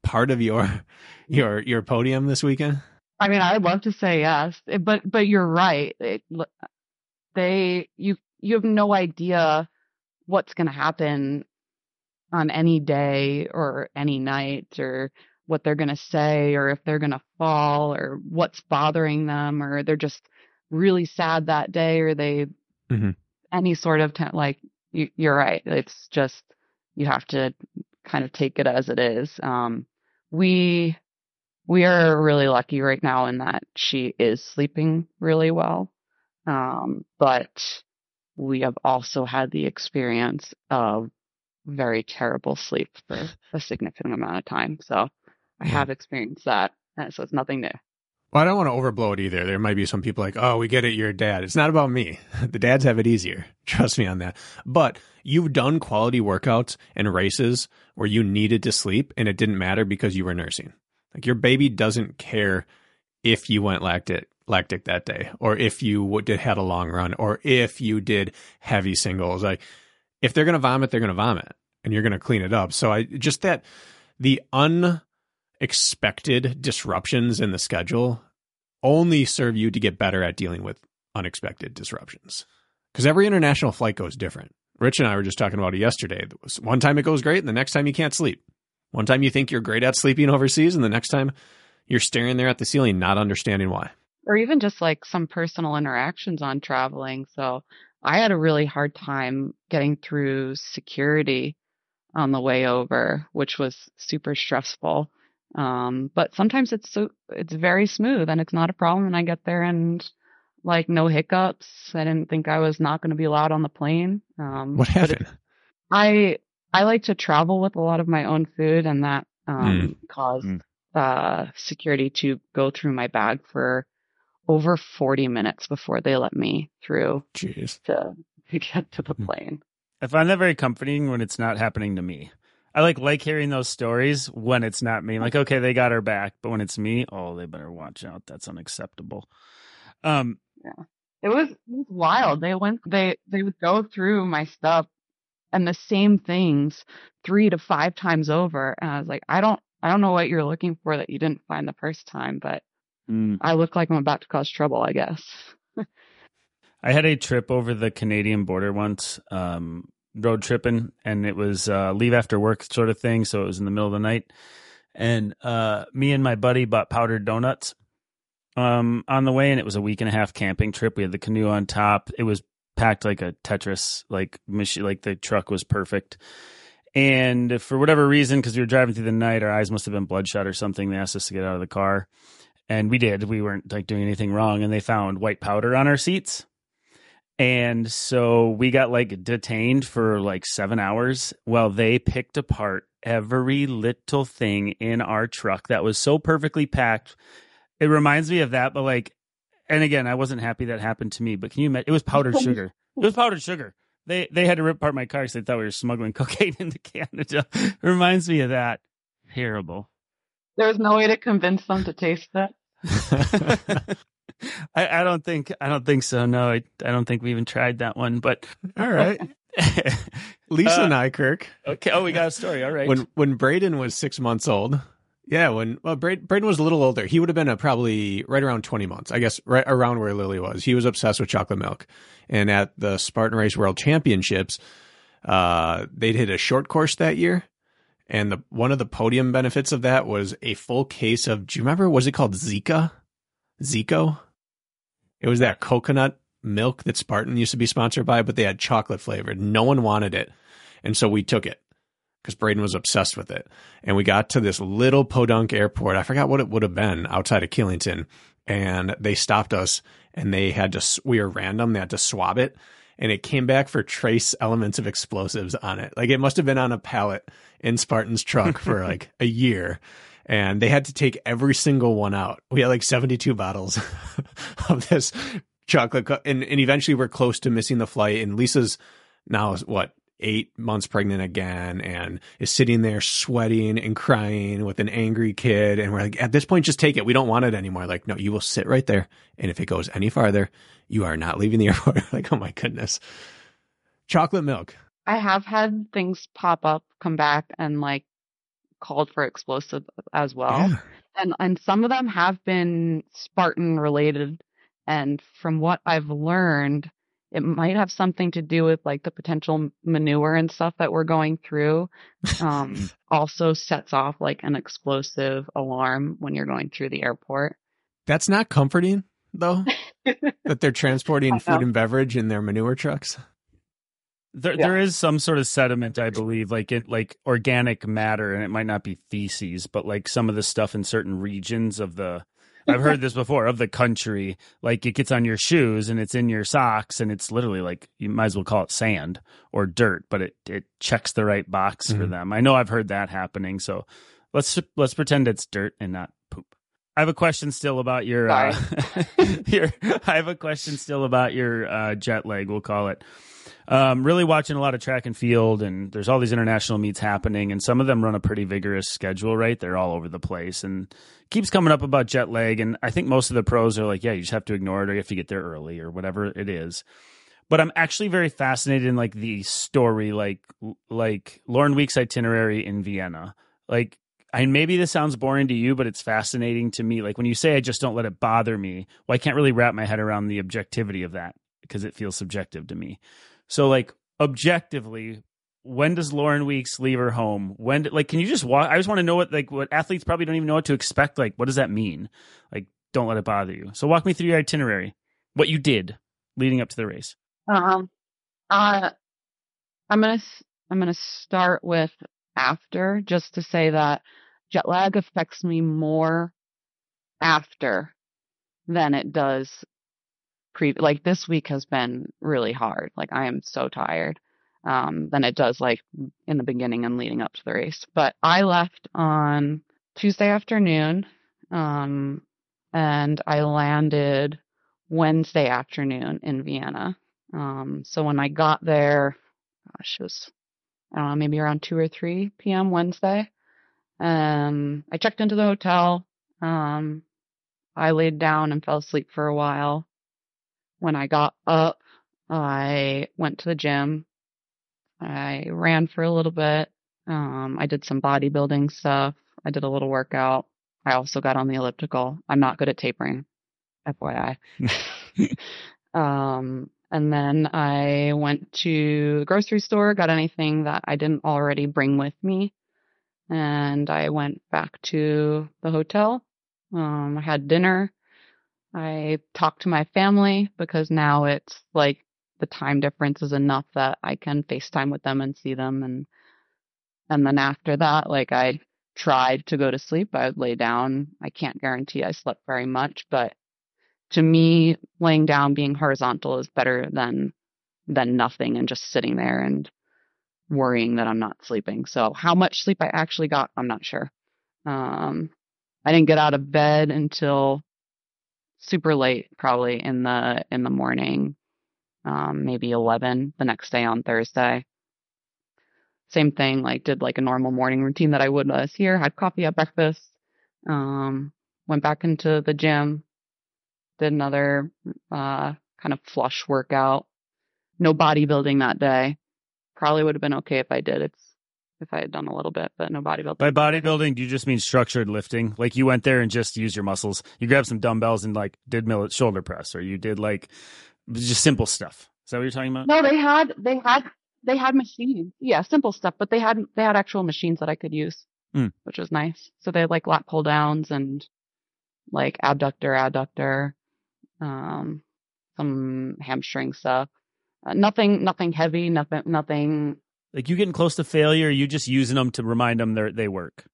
[SPEAKER 2] part of your your your podium this weekend?
[SPEAKER 3] I mean, I'd love to say yes, but but you're right. It, they you you have no idea what's going to happen on any day or any night or what they're going to say or if they're going to fall or what's bothering them or they're just really sad that day or they mm-hmm. any sort of t- like you, you're right it's just you have to kind of take it as it is um we we are really lucky right now in that she is sleeping really well um but we have also had the experience of very terrible sleep for a significant amount of time so I have experienced that. Uh, so it's nothing new.
[SPEAKER 2] Well, I don't want to overblow it either. There might be some people like, oh, we get it, you're a dad. It's not about me. The dads have it easier. Trust me on that. But you've done quality workouts and races where you needed to sleep and it didn't matter because you were nursing. Like your baby doesn't care if you went lactic, lactic that day or if you did had a long run or if you did heavy singles. Like if they're going to vomit, they're going to vomit and you're going to clean it up. So I just that the un expected disruptions in the schedule only serve you to get better at dealing with unexpected disruptions. Because every international flight goes different. Rich and I were just talking about it yesterday. One time it goes great, and the next time you can't sleep. One time you think you're great at sleeping overseas, and the next time you're staring there at the ceiling, not understanding why.
[SPEAKER 3] Or even just like some personal interactions on traveling. So I had a really hard time getting through security on the way over, which was super stressful. Um, but sometimes it's so it's very smooth and it's not a problem. And I get there and like no hiccups. I didn't think I was not going to be allowed on the plane. Um,
[SPEAKER 2] what happened?
[SPEAKER 3] I I like to travel with a lot of my own food, and that um, mm. caused mm. Uh, security to go through my bag for over 40 minutes before they let me through
[SPEAKER 2] Jeez.
[SPEAKER 3] to to get to the hmm. plane.
[SPEAKER 1] I find that very comforting when it's not happening to me. I like like hearing those stories when it's not me. Like, okay, they got her back, but when it's me, oh, they better watch out. That's unacceptable. Um,
[SPEAKER 3] It was, it was wild. They went, they, they would go through my stuff and the same things three to five times over. And I was like, I don't, I don't know what you're looking for that you didn't find the first time, but
[SPEAKER 1] mm.
[SPEAKER 3] I look like I'm about to cause trouble, I guess.
[SPEAKER 1] I had a trip over the Canadian border once, um, road tripping, and it was uh, leave after work sort of thing. So it was in the middle of the night, and uh, me and my buddy bought powdered donuts um, on the way, and it was a week and a half camping trip. We had the canoe on top. It was packed like a Tetris, like machine, like the truck was perfect. And for whatever reason, because we were driving through the night, our eyes must have been bloodshot or something. They asked us to get out of the car, and we did. We weren't like doing anything wrong, and they found white powder on our seats. And so we got like detained for like seven hours while they picked apart every little thing in our truck that was so perfectly packed. It reminds me of that, but like, and again, I wasn't happy that happened to me, but can you imagine? It was powdered sugar. It was powdered sugar. They they had to rip apart my car because they thought we were smuggling cocaine into Canada. It reminds me of that. Terrible.
[SPEAKER 3] There was no way to convince them to taste that.
[SPEAKER 1] I, I don't think I don't think so. No, I, I don't think we even tried that one. But
[SPEAKER 2] All right. Lisa
[SPEAKER 1] Uh,
[SPEAKER 2] and I, Kirk,
[SPEAKER 1] okay. Oh, we got a story. All right.
[SPEAKER 2] when when Braden was six months old. Yeah, when well, Braden, Braden was a little older. He would have been uh, probably right around twenty months, I guess, right around where Lily was. He was obsessed with chocolate milk, and at the Spartan Race World Championships, uh, they'd hit a short course that year, and the one of the podium benefits of that was a full case of. Do you remember? Was it called Zika? Zico. It was that coconut milk that Spartan used to be sponsored by, but they had chocolate flavored. No one wanted it, and so we took it because Braden was obsessed with it. And we got to this little Podunk airport. I forgot what it would have been outside of Killington. And they stopped us and they had to, we were random. They had to swab it and it came back for trace elements of explosives on it. Like it must have been on a pallet in Spartan's truck for like a year. And they had to take every single one out. We had like 72 bottles of this chocolate. Co- and, and eventually we're close to missing the flight. And Lisa's now, what, eight months pregnant again and is sitting there sweating and crying with an angry kid. And we're like, at this point, just take it. We don't want it anymore. Like, no, you will sit right there. And if it goes any farther, you are not leaving the airport. like, oh my goodness. Chocolate milk.
[SPEAKER 3] I have had things pop up, come back, and like called for explosive as well.
[SPEAKER 2] Yeah.
[SPEAKER 3] And and some of them have been Spartan related. And from what I've learned, it might have something to do with like the potential manure and stuff that we're going through. Um, also sets off like an explosive alarm when you're going through the airport.
[SPEAKER 2] That's not comforting, though, that they're transporting food and beverage in their manure trucks.
[SPEAKER 1] There,
[SPEAKER 3] Yeah.
[SPEAKER 1] there is some sort of sediment, I believe, like it, like organic matter, and it might not be feces, but like some of the stuff in certain regions of the. I've heard this before of the country, like it gets on your shoes and it's in your socks, and it's literally like you might as well call it sand or dirt, but it it checks the right box for
[SPEAKER 2] Mhm.
[SPEAKER 1] them. I know I've heard that happening, so let's let's pretend it's dirt and not poop. I have a question still about your uh, your. I have a question still about your uh, jet lag. We'll call it. Um, really watching a lot of track and field, and there's all these international meets happening, and some of them run a pretty vigorous schedule. Right, they're all over the place, and keeps coming up about jet lag. And I think most of the pros are like, yeah, you just have to ignore it, or you have to get there early, or whatever it is. But I'm actually very fascinated in like the story, like like Lauren Week's itinerary in Vienna. Like, I maybe this sounds boring to you, but it's fascinating to me. Like when you say I just don't let it bother me, well, I can't really wrap my head around the objectivity of that because it feels subjective to me. So like objectively, when does Lauren Weeks leave her home? When like can you just walk? I just want to know what like what athletes probably don't even know what to expect. Like what does that mean? Like don't let it bother you. So walk me through your itinerary. What you did leading up to the race.
[SPEAKER 3] Um, uh, I'm gonna I'm gonna start with after, just to say that jet lag affects me more after than it does pre. Like this week has been really hard. Like I am so tired. Um, than it does like in the beginning and leading up to the race. But I left on Tuesday afternoon, um, and I landed Wednesday afternoon in Vienna. Um, so when I got there, gosh, it was I don't know, maybe around 2 or 3 p.m. Wednesday. Um, I checked into the hotel. Um, I laid down and fell asleep for a while. When I got up, I went to the gym. I ran for a little bit. Um, I did some bodybuilding stuff. I did a little workout. I also got on the elliptical. I'm not good at tapering, FYI. um, and then I went to the grocery store, got anything that I didn't already bring with me. And I went back to the hotel. Um, I had dinner. I talked to my family because now it's like the time difference is enough that I can FaceTime with them and see them. And, and then after that, like I tried to go to sleep. I would lay down. I can't guarantee I slept very much, but to me, laying down, being horizontal is better than than nothing and just sitting there and worrying that I'm not sleeping. So how much sleep I actually got, I'm not sure. Um, I didn't get out of bed until super late, probably in the in the morning, um, maybe 11 the next day on Thursday. Same thing, like did like a normal morning routine that I would was here, had coffee at breakfast, um, went back into the gym, did another uh, kind of flush workout. No bodybuilding that day. Probably would have been okay if I did. It's if I had done a little bit, but no bodybuilding.
[SPEAKER 1] By bodybuilding, do you just mean structured lifting? Like you went there and just used your muscles. You grabbed some dumbbells and like did mill- shoulder press, or you did like just simple stuff. Is that what you're talking about?
[SPEAKER 3] No, they had they had they had machines. Yeah, simple stuff, but they had they had actual machines that I could use,
[SPEAKER 1] mm.
[SPEAKER 3] which was nice. So they had like lat pull downs and like abductor, adductor, um, some hamstring stuff. Uh, nothing, nothing heavy, nothing, nothing.
[SPEAKER 1] Like you getting close to failure, you just using them to remind them they they work.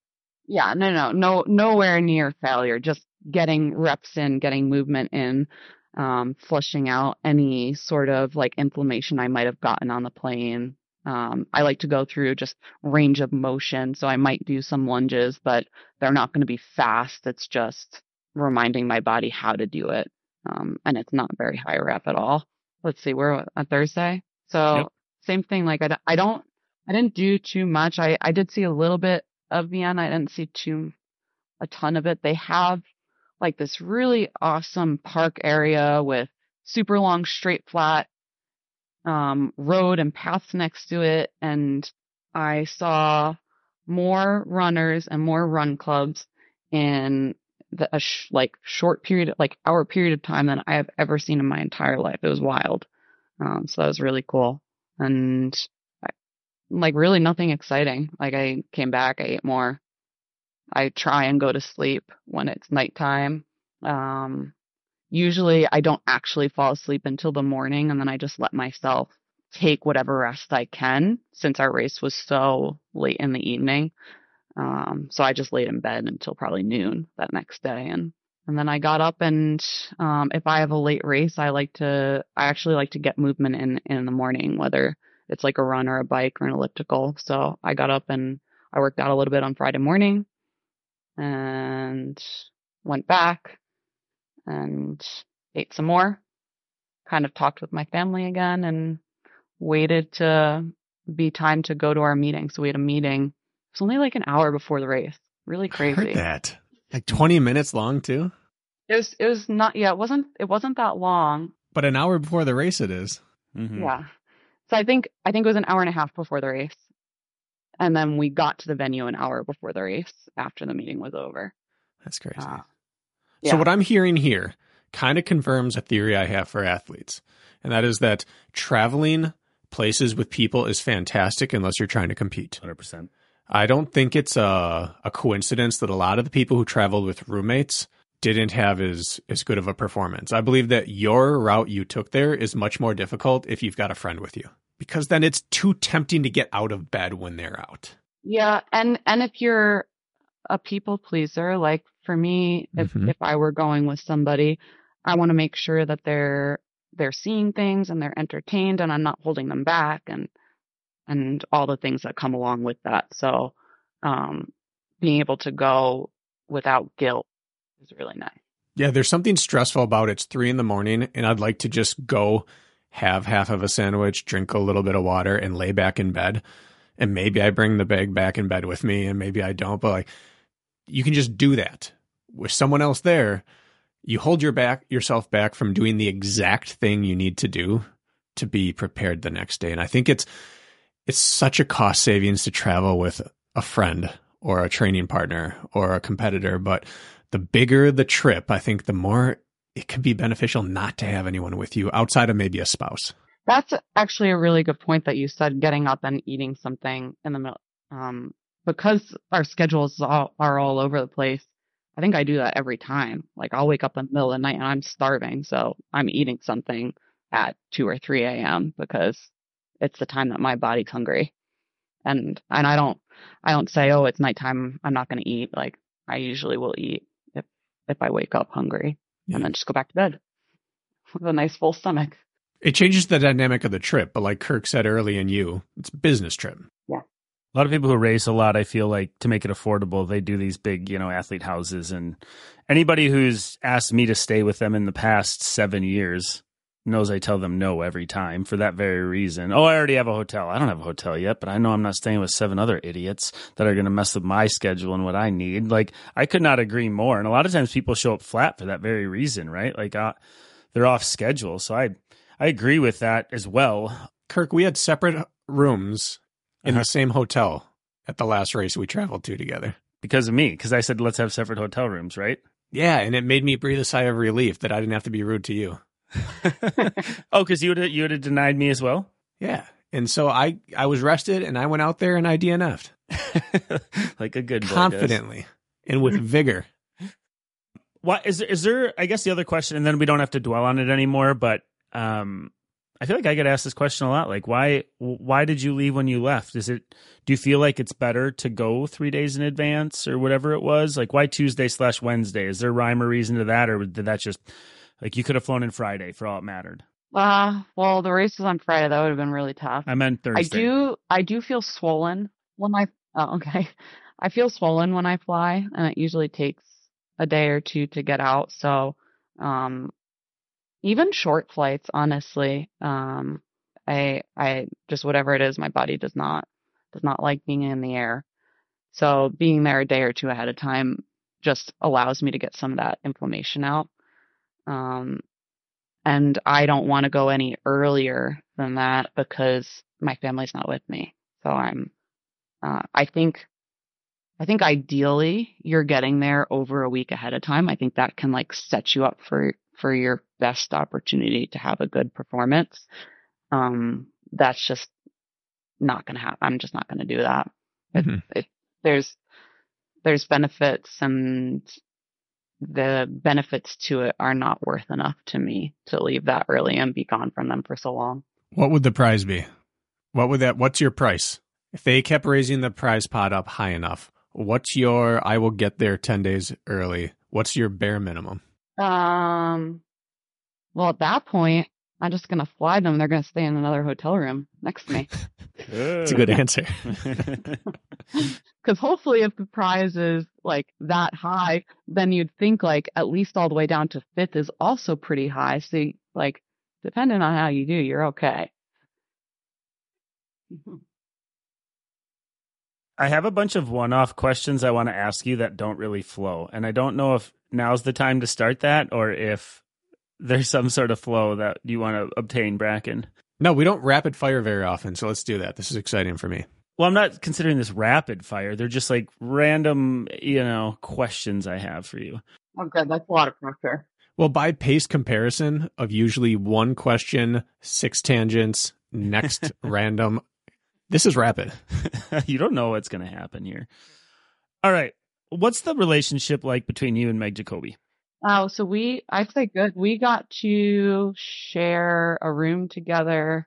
[SPEAKER 3] Yeah, no, no, no, nowhere near failure. Just getting reps in, getting movement in, um, flushing out any sort of like inflammation I might have gotten on the plane. Um, I like to go through just range of motion, so I might do some lunges, but they're not going to be fast. It's just reminding my body how to do it. Um, and it's not very high rep at all. Let's see, we're on Thursday. So
[SPEAKER 1] Yep.
[SPEAKER 3] Same thing. Like I don't, I didn't do too much. I, I did see a little bit of Vienna. I didn't see too, a ton of it. They have like this really awesome park area with super long straight flat, um, road and paths next to it. And I saw more runners and more run clubs in the, a sh- like short period, like hour period of time than I have ever seen in my entire life. It was wild. Um, so that was really cool. And I, like really nothing exciting. Like I came back, I ate more. I try and go to sleep when it's nighttime. Um, usually I don't actually fall asleep until the morning and then I just let myself take whatever rest I can since our race was so late in the evening. Um, so I just laid in bed until probably noon that next day and and then I got up and um if I have a late race I like to I actually like to get movement in in the morning whether it's like a run or a bike or an elliptical. So I got up and I worked out a little bit on Friday morning and went back and ate some more. Kind of talked with my family again and waited to be time to go to our meeting. So we had a meeting. It was only like an hour before the race. Really
[SPEAKER 2] I heard
[SPEAKER 3] crazy.
[SPEAKER 2] that. Like 20 minutes long too?
[SPEAKER 3] It was it was not yeah, it wasn't it wasn't that long.
[SPEAKER 2] But an hour before the race it is.
[SPEAKER 1] Mhm.
[SPEAKER 3] Yeah. So I think I think it was an hour and a half before the race. And then we got to the venue an hour before the race after the meeting was over.
[SPEAKER 2] That's crazy.
[SPEAKER 3] Uh,
[SPEAKER 2] So what I'm hearing here kind of confirms a theory I have for athletes. And that is that traveling places with people is fantastic unless you're trying to compete.
[SPEAKER 1] 100%.
[SPEAKER 2] I don't think it's a, a coincidence that a lot of the people who traveled with roommates didn't have as, as good of a performance. I believe that your route you took there is much more difficult if you've got a friend with you because then it's too tempting to get out of bed when they're out.
[SPEAKER 3] Yeah, and and if you're a people pleaser, like for me, if
[SPEAKER 2] Mhm.
[SPEAKER 3] if I were going with somebody, I want to make sure that they're they're seeing things and they're entertained and I'm not holding them back and and all the things that come along with that. So um being able to go without guilt is really nice.
[SPEAKER 2] Yeah, there's something stressful about it's three in the morning and I'd like to just go have half of a sandwich, drink a little bit of water, and lay back in bed. and maybe I bring the bag back in bed with me and maybe I don't, but like you can just do that with someone else there. You hold your back yourself back from doing the exact thing you need to do to be prepared the next day. And I think it's it's such a cost savings to travel with a friend or a training partner or a competitor, but the bigger the trip, I think the more it can be beneficial not to have anyone with you outside of maybe a spouse.
[SPEAKER 3] That's actually a really good point that you said getting up and eating something in the middle. Um, because our schedules all, are all over the place. I think I do that every time. Like I'll wake up in the middle of the night and I'm starving. So I'm eating something at 2 or 3 a.m. because it's the time that my body's hungry. And, and I don't, I don't say, oh, it's nighttime. I'm not going to eat. Like I usually will eat if, if I wake up hungry yeah. and then just go back to bed with a nice full stomach.
[SPEAKER 2] It changes the dynamic of the trip, but like Kirk said early in you, it's a business trip.
[SPEAKER 3] Yeah.
[SPEAKER 1] A lot of people who race a lot, I feel like to make it affordable, they do these big, you know, athlete houses. And anybody who's asked me to stay with them in the past seven years knows I tell them no every time for that very reason. Oh, I already have a hotel. I don't have a hotel yet, but I know I'm not staying with seven other idiots that are going to mess with my schedule and what I need. Like, I could not agree more. And a lot of times people show up flat for that very reason, right? Like, uh, they're off schedule. So I, I agree with that as well.
[SPEAKER 2] Kirk, we had separate rooms in uh-huh. the same hotel at the last race we traveled to together.
[SPEAKER 1] Because of me, because I said let's have separate hotel rooms, right?
[SPEAKER 2] Yeah, and it made me breathe a sigh of relief that I didn't have to be rude to you.
[SPEAKER 1] oh, because you would you would have denied me as well.
[SPEAKER 2] Yeah, and so I I was rested and I went out there and I DNF'd
[SPEAKER 1] like a good boy.
[SPEAKER 2] confidently and with vigor.
[SPEAKER 1] What is is there? I guess the other question, and then we don't have to dwell on it anymore. But um, I feel like I get asked this question a lot. Like, why why did you leave when you left? Is it do you feel like it's better to go three days in advance or whatever it was? Like, why Tuesday slash Wednesday? Is there rhyme or reason to that, or did that just like you could have flown in Friday for all it mattered.
[SPEAKER 3] Uh, well, the race was on Friday. That would have been really tough.
[SPEAKER 1] I meant Thursday.
[SPEAKER 3] I do, I do feel swollen when I, oh, okay. I feel swollen when I fly and it usually takes a day or two to get out. So, um, even short flights, honestly, um, I, I just whatever it is, my body does not, does not like being in the air. So being there a day or two ahead of time just allows me to get some of that inflammation out. Um, and I don't want to go any earlier than that because my family's not with me. So I'm, uh, I think, I think ideally you're getting there over a week ahead of time. I think that can like set you up for, for your best opportunity to have a good performance. Um, that's just not going to happen. I'm just not going to do that. Mm-hmm. It, it, there's, there's benefits and the benefits to it are not worth enough to me to leave that early and be gone from them for so long.
[SPEAKER 2] What would the prize be? What would that what's your price? If they kept raising the prize pot up high enough, what's your I will get there 10 days early. What's your bare minimum?
[SPEAKER 3] Um well at that point I'm just gonna fly them. They're gonna stay in another hotel room next to me.
[SPEAKER 2] It's a good answer.
[SPEAKER 3] Because hopefully, if the prize is like that high, then you'd think like at least all the way down to fifth is also pretty high. So, like, depending on how you do, you're okay.
[SPEAKER 1] I have a bunch of one off questions I want to ask you that don't really flow. And I don't know if now's the time to start that or if there's some sort of flow that you want to obtain, Brakken.
[SPEAKER 2] No, we don't rapid fire very often, so let's do that. This is exciting for me.
[SPEAKER 1] Well, I'm not considering this rapid fire. They're just like random, you know, questions I have for you.
[SPEAKER 3] Oh, okay, that's a lot of pressure.
[SPEAKER 2] Well, by pace comparison of usually one question, six tangents, next random, this is rapid.
[SPEAKER 1] you don't know what's going to happen here. All right. What's the relationship like between you and Meg Jacoby?
[SPEAKER 3] Oh, so we, I'd say good. We got to share a room together.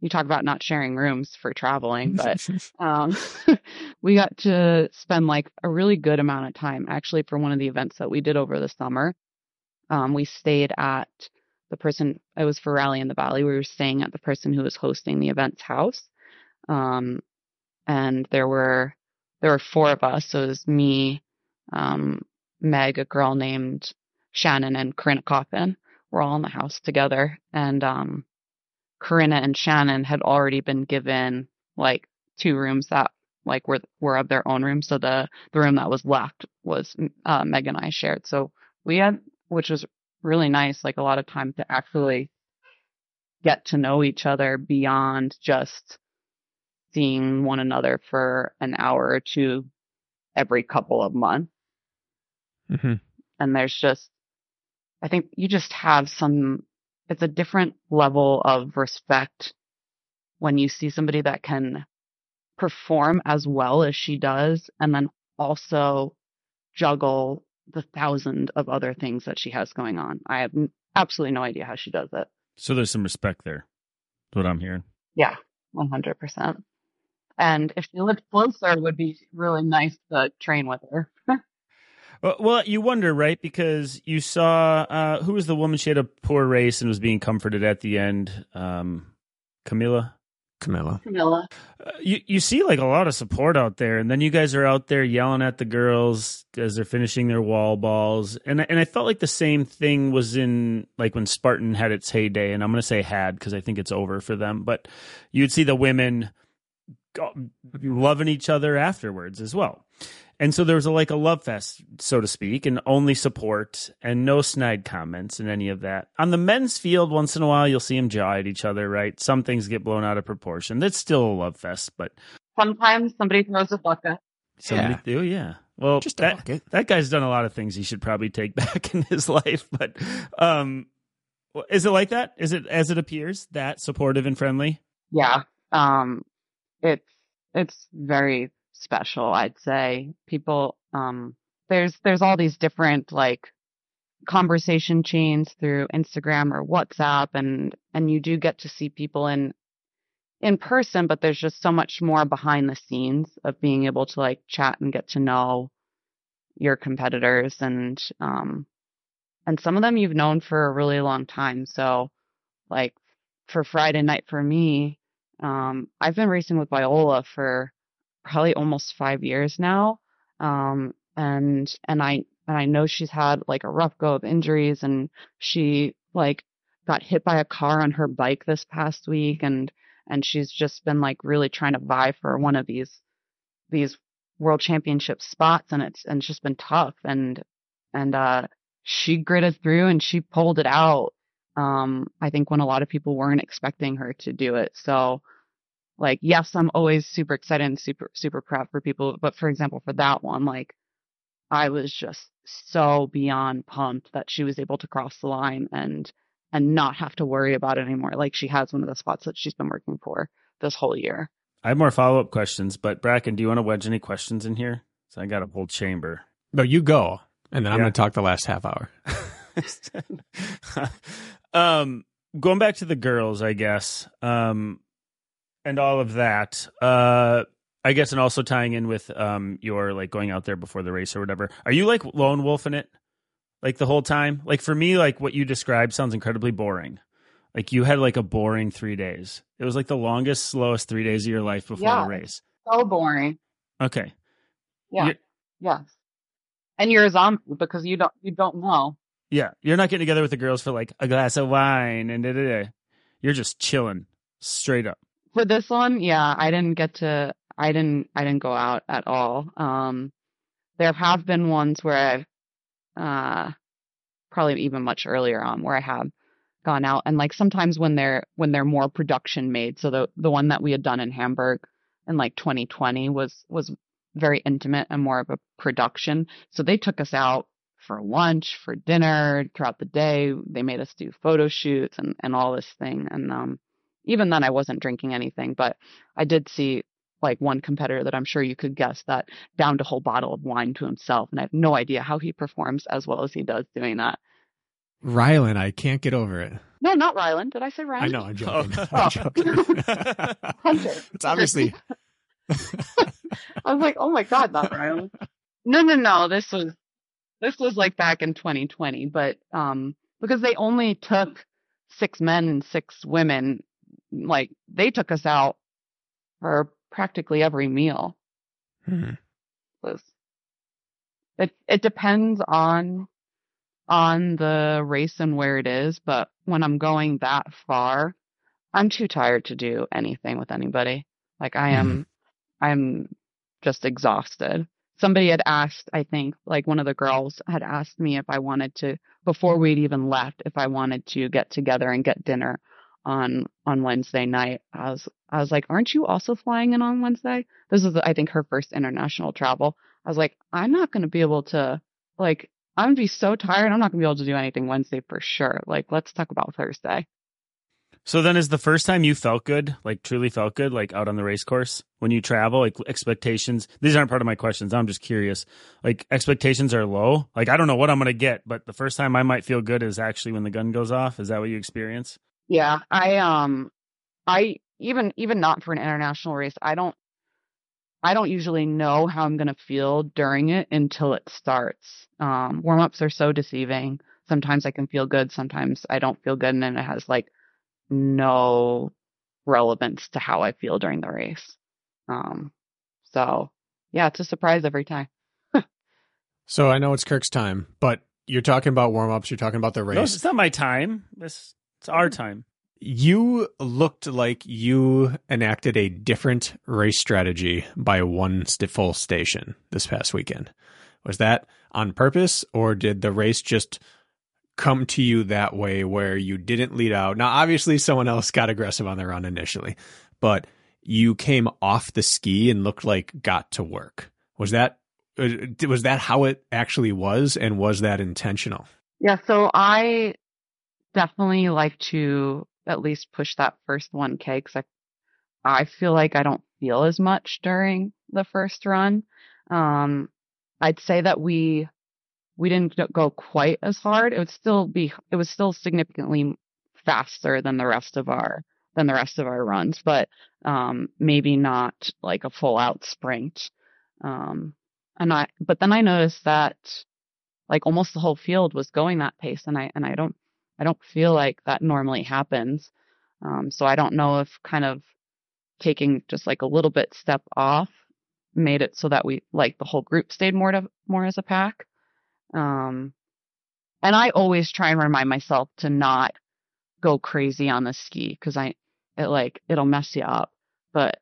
[SPEAKER 3] You talk about not sharing rooms for traveling, but um, we got to spend like a really good amount of time actually for one of the events that we did over the summer. Um, we stayed at the person, it was for Rally in the Valley. We were staying at the person who was hosting the event's house. Um, and there were, there were four of us. So it was me, um, Meg, a girl named Shannon, and Corinna Coffin were all in the house together. And um, Corinna and Shannon had already been given like two rooms that like were were of their own room. So the the room that was left was uh, Meg and I shared. So we had, which was really nice, like a lot of time to actually get to know each other beyond just seeing one another for an hour or two every couple of months.
[SPEAKER 2] Mm-hmm.
[SPEAKER 3] And there's just, I think you just have some, it's a different level of respect when you see somebody that can perform as well as she does and then also juggle the thousand of other things that she has going on. I have absolutely no idea how she does it.
[SPEAKER 1] So there's some respect there. That's what I'm hearing.
[SPEAKER 3] Yeah, 100%. And if she lived closer, it would be really nice to train with her.
[SPEAKER 1] well, well, you wonder, right? Because you saw uh, who was the woman? She had a poor race and was being comforted at the end. Um, Camilla.
[SPEAKER 2] Camilla.
[SPEAKER 3] Camilla.
[SPEAKER 1] Uh, you you see like a lot of support out there, and then you guys are out there yelling at the girls as they're finishing their wall balls, and and I felt like the same thing was in like when Spartan had its heyday, and I'm gonna say had because I think it's over for them, but you'd see the women loving each other afterwards as well. And so there was a, like a love fest, so to speak, and only support and no snide comments and any of that. On the men's field, once in a while, you'll see them jaw at each other, right? Some things get blown out of proportion. That's still a love fest, but
[SPEAKER 3] sometimes somebody throws a bucket.
[SPEAKER 1] Somebody
[SPEAKER 2] Yeah.
[SPEAKER 1] do, yeah. Well,
[SPEAKER 2] Just
[SPEAKER 1] that,
[SPEAKER 2] bucket.
[SPEAKER 1] that guy's done a lot of things he should probably take back in his life. But um, is it like that? Is it as it appears that supportive and friendly?
[SPEAKER 3] Yeah. Um, it's, it's very special, I'd say. People, um, there's, there's all these different like conversation chains through Instagram or WhatsApp and, and you do get to see people in, in person, but there's just so much more behind the scenes of being able to like chat and get to know your competitors and, um, and some of them you've known for a really long time. So like for Friday night for me, um, I've been racing with Viola for probably almost five years now. Um, and, and I, and I know she's had like a rough go of injuries and she like got hit by a car on her bike this past week and, and she's just been like really trying to vie for one of these, these world championship spots and it's, and it's just been tough and, and, uh, she gritted through and she pulled it out. Um, I think when a lot of people weren't expecting her to do it. So, like, yes, I'm always super excited and super, super proud for people. But for example, for that one, like, I was just so beyond pumped that she was able to cross the line and, and not have to worry about it anymore. Like she has one of the spots that she's been working for this whole year.
[SPEAKER 1] I have more follow up questions, but Brakken, do you want to wedge any questions in here? So I got a whole chamber.
[SPEAKER 2] No, you go, and then I'm going to talk the last half hour.
[SPEAKER 1] um, going back to the girls, I guess, um, and all of that. Uh, I guess, and also tying in with um your like going out there before the race or whatever. Are you like lone wolf in it, like the whole time? Like for me, like what you described sounds incredibly boring. Like you had like a boring three days. It was like the longest, slowest three days of your life before
[SPEAKER 3] Yeah.
[SPEAKER 1] the race.
[SPEAKER 3] So boring.
[SPEAKER 1] Okay.
[SPEAKER 3] Yeah.
[SPEAKER 1] You're-
[SPEAKER 3] yes. And you're a zombie because you don't, you don't know.
[SPEAKER 1] Yeah, you're not getting together with the girls for like a glass of wine and da da da. You're just chilling, straight up.
[SPEAKER 3] For this one, yeah, I didn't get to, I didn't, I didn't go out at all. Um, there have been ones where I've, uh, probably even much earlier on where I have gone out and like sometimes when they're, when they're more production made. So the, the one that we had done in Hamburg in like 2020 was, was very intimate and more of a production. So they took us out for lunch, for dinner, throughout the day. They made us do photo shoots and, and all this thing. And, um, even then I wasn't drinking anything, but I did see like one competitor that I'm sure you could guess that downed a whole bottle of wine to himself. And I have no idea how he performs as well as he does doing that.
[SPEAKER 2] Rylan, I can't get over it.
[SPEAKER 3] No, not Ryland. Did I say Ryland?
[SPEAKER 2] I know, I'm joking.
[SPEAKER 1] Oh.
[SPEAKER 2] I'm joking.
[SPEAKER 3] Hunter.
[SPEAKER 2] it's obviously
[SPEAKER 3] I was like, oh my God, not Ryland. No, no, no. This was, this was like back in 2020, but, um, because they only took six men and six women, like they took us out for practically every meal.
[SPEAKER 2] Hmm.
[SPEAKER 3] it it depends on on the race and where it is, but when I'm going that far, I'm too tired to do anything with anybody. Like I am I'm just exhausted. Somebody had asked, I think, like one of the girls had asked me if I wanted to, before we'd even left, if I wanted to get together and get dinner on on Wednesday night. I was I was like, "Aren't you also flying in on Wednesday?" This is I think her first international travel. I was like, "I'm not going to be able to like I'm going to be so tired. I'm not going to be able to do anything Wednesday for sure. Like let's talk about Thursday."
[SPEAKER 1] So then is the first time you felt good, like truly felt good, like out on the race course when you travel, like expectations. These aren't part of my questions. I'm just curious. Like expectations are low. Like I don't know what I'm going to get, but the first time I might feel good is actually when the gun goes off. Is that what you experience?
[SPEAKER 3] Yeah, I um I even even not for an international race, I don't I don't usually know how I'm going to feel during it until it starts. Um warm-ups are so deceiving. Sometimes I can feel good, sometimes I don't feel good and then it has like no relevance to how I feel during the race. Um, so yeah, it's a surprise every time.
[SPEAKER 2] so I know it's Kirk's time, but you're talking about warm ups. You're talking about the race.
[SPEAKER 1] No, it's not my time. It's it's our time.
[SPEAKER 2] You looked like you enacted a different race strategy by one full station this past weekend. Was that on purpose, or did the race just come to you that way where you didn't lead out. Now, obviously, someone else got aggressive on the run initially, but you came off the ski and looked like got to work. Was that uh, was that how it actually was, and was that intentional?
[SPEAKER 3] Yeah, so I definitely like to at least push that first 1K because I, I feel like I don't feel as much during the first run. Um, I'd say that we we didn't go quite as hard. It would still be, it was still significantly faster than the rest of our, than the rest of our runs, but, um, maybe not like a full out sprint. Um, and I, but then I noticed that like almost the whole field was going that pace and I, and I don't, I don't feel like that normally happens. Um, so I don't know if kind of taking just like a little bit step off made it so that we like the whole group stayed more to more as a pack. Um, and I always try and remind myself to not go crazy on the ski because I, it like, it'll mess you up. But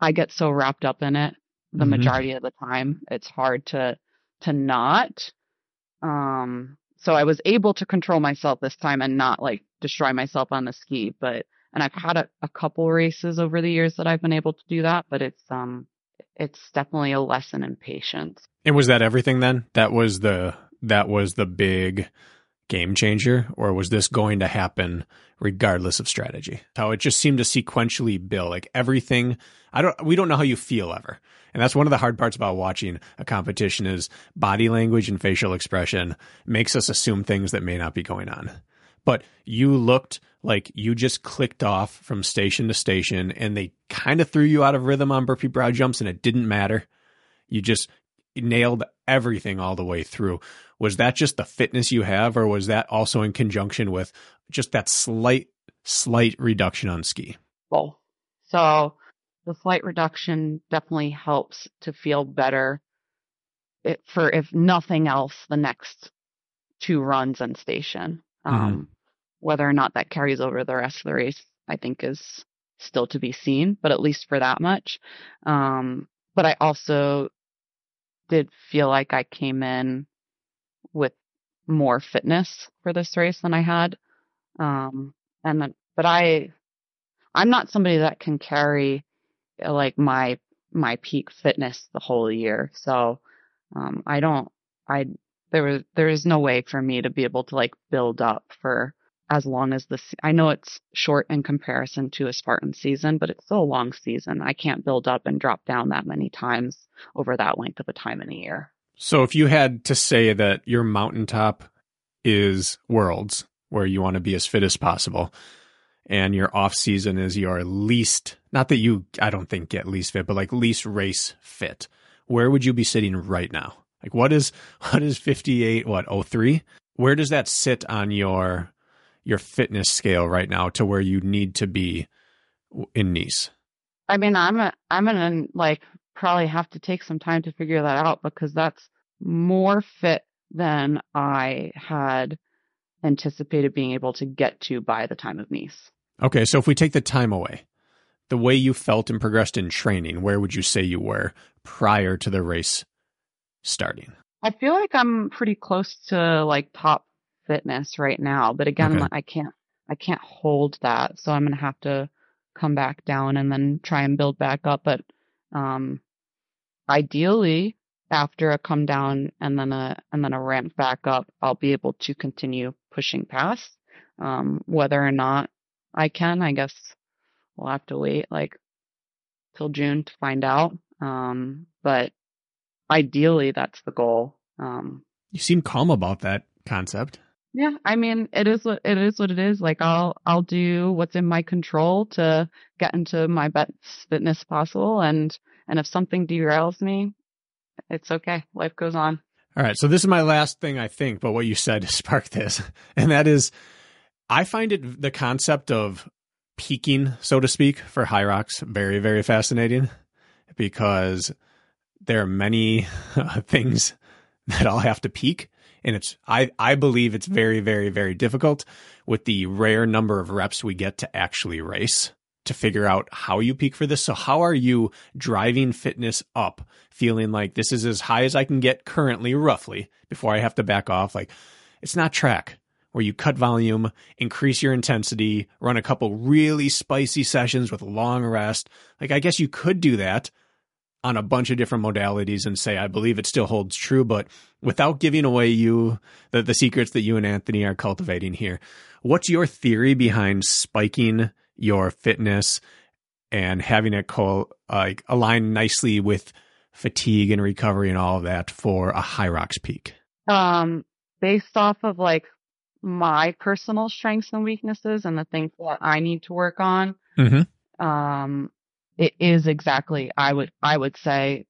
[SPEAKER 3] I get so wrapped up in it the mm-hmm. majority of the time. It's hard to, to not. Um, so I was able to control myself this time and not like destroy myself on the ski. But, and I've had a, a couple races over the years that I've been able to do that, but it's, um, it's definitely a lesson in patience.
[SPEAKER 2] And was that everything then? That was the that was the big game changer or was this going to happen regardless of strategy? How it just seemed to sequentially build like everything I don't we don't know how you feel ever. And that's one of the hard parts about watching a competition is body language and facial expression makes us assume things that may not be going on. But you looked like you just clicked off from station to station and they kind of threw you out of rhythm on burpee broad jumps and it didn't matter. You just nailed everything all the way through. Was that just the fitness you have, or was that also in conjunction with just that slight, slight reduction on ski?
[SPEAKER 3] Both. So the slight reduction definitely helps to feel better it, for, if nothing else, the next two runs and station. Mm-hmm. Um, whether or not that carries over the rest of the race, I think is still to be seen, but at least for that much. Um, but I also did feel like I came in with more fitness for this race than I had. Um, and then, but I, I'm not somebody that can carry uh, like my, my peak fitness the whole year. So, um, I don't, I, there was, there is no way for me to be able to like build up for as long as the I know it's short in comparison to a Spartan season, but it's still a long season. I can't build up and drop down that many times over that length of a time in a year.
[SPEAKER 2] So if you had to say that your mountaintop is worlds where you want to be as fit as possible and your off season is your least not that you I don't think get least fit, but like least race fit, where would you be sitting right now? Like what is what is 58 what 03? Where does that sit on your your fitness scale right now to where you need to be in Nice?
[SPEAKER 3] I mean, I'm a, I'm gonna like probably have to take some time to figure that out because that's more fit than I had anticipated being able to get to by the time of Nice.
[SPEAKER 2] Okay, so if we take the time away, the way you felt and progressed in training, where would you say you were prior to the race starting?
[SPEAKER 3] I feel like I'm pretty close to like top fitness right now, but again,
[SPEAKER 2] Okay.
[SPEAKER 3] I can't I can't hold that, so I'm gonna have to come back down and then try and build back up. But um, ideally, after a come down and then a and then a ramp back up, I'll be able to continue pushing past. Um, whether or not I can, I guess we'll have to wait like till June to find out. Um, but ideally, that's the goal. Um,
[SPEAKER 2] You seem calm about that concept.
[SPEAKER 3] Yeah, I mean, it is what it is. What it is. Like, I'll I'll do what's in my control to get into my best fitness possible, and and if something derails me, it's okay. Life goes on.
[SPEAKER 2] All right. So this is my last thing, I think, but what you said sparked this. And that is, I find it the concept of peaking, so to speak, for HYROX very, very fascinating because there are many uh, things that I'll have to peak. And it's, I, I believe it's mm-hmm. very, very, very difficult with the rare number of reps we get to actually race to figure out how you peak for this. So how are you driving fitness up, feeling like this is as high as I can get currently, roughly, before I have to back off? Like it's not track where you cut volume, increase your intensity, run a couple really spicy sessions with long rest. Like I guess you could do that on a bunch of different modalities and say, I believe it still holds true, but without giving away you the, the secrets that you and Anthony are cultivating here, what's your theory behind spiking your fitness and having it co- like align nicely with fatigue and recovery and all of that for a HYROX peak?
[SPEAKER 3] Um, based off of like my personal strengths and weaknesses and the things that I need to work on,
[SPEAKER 2] Mm-hmm.
[SPEAKER 3] um, it is exactly I would I would say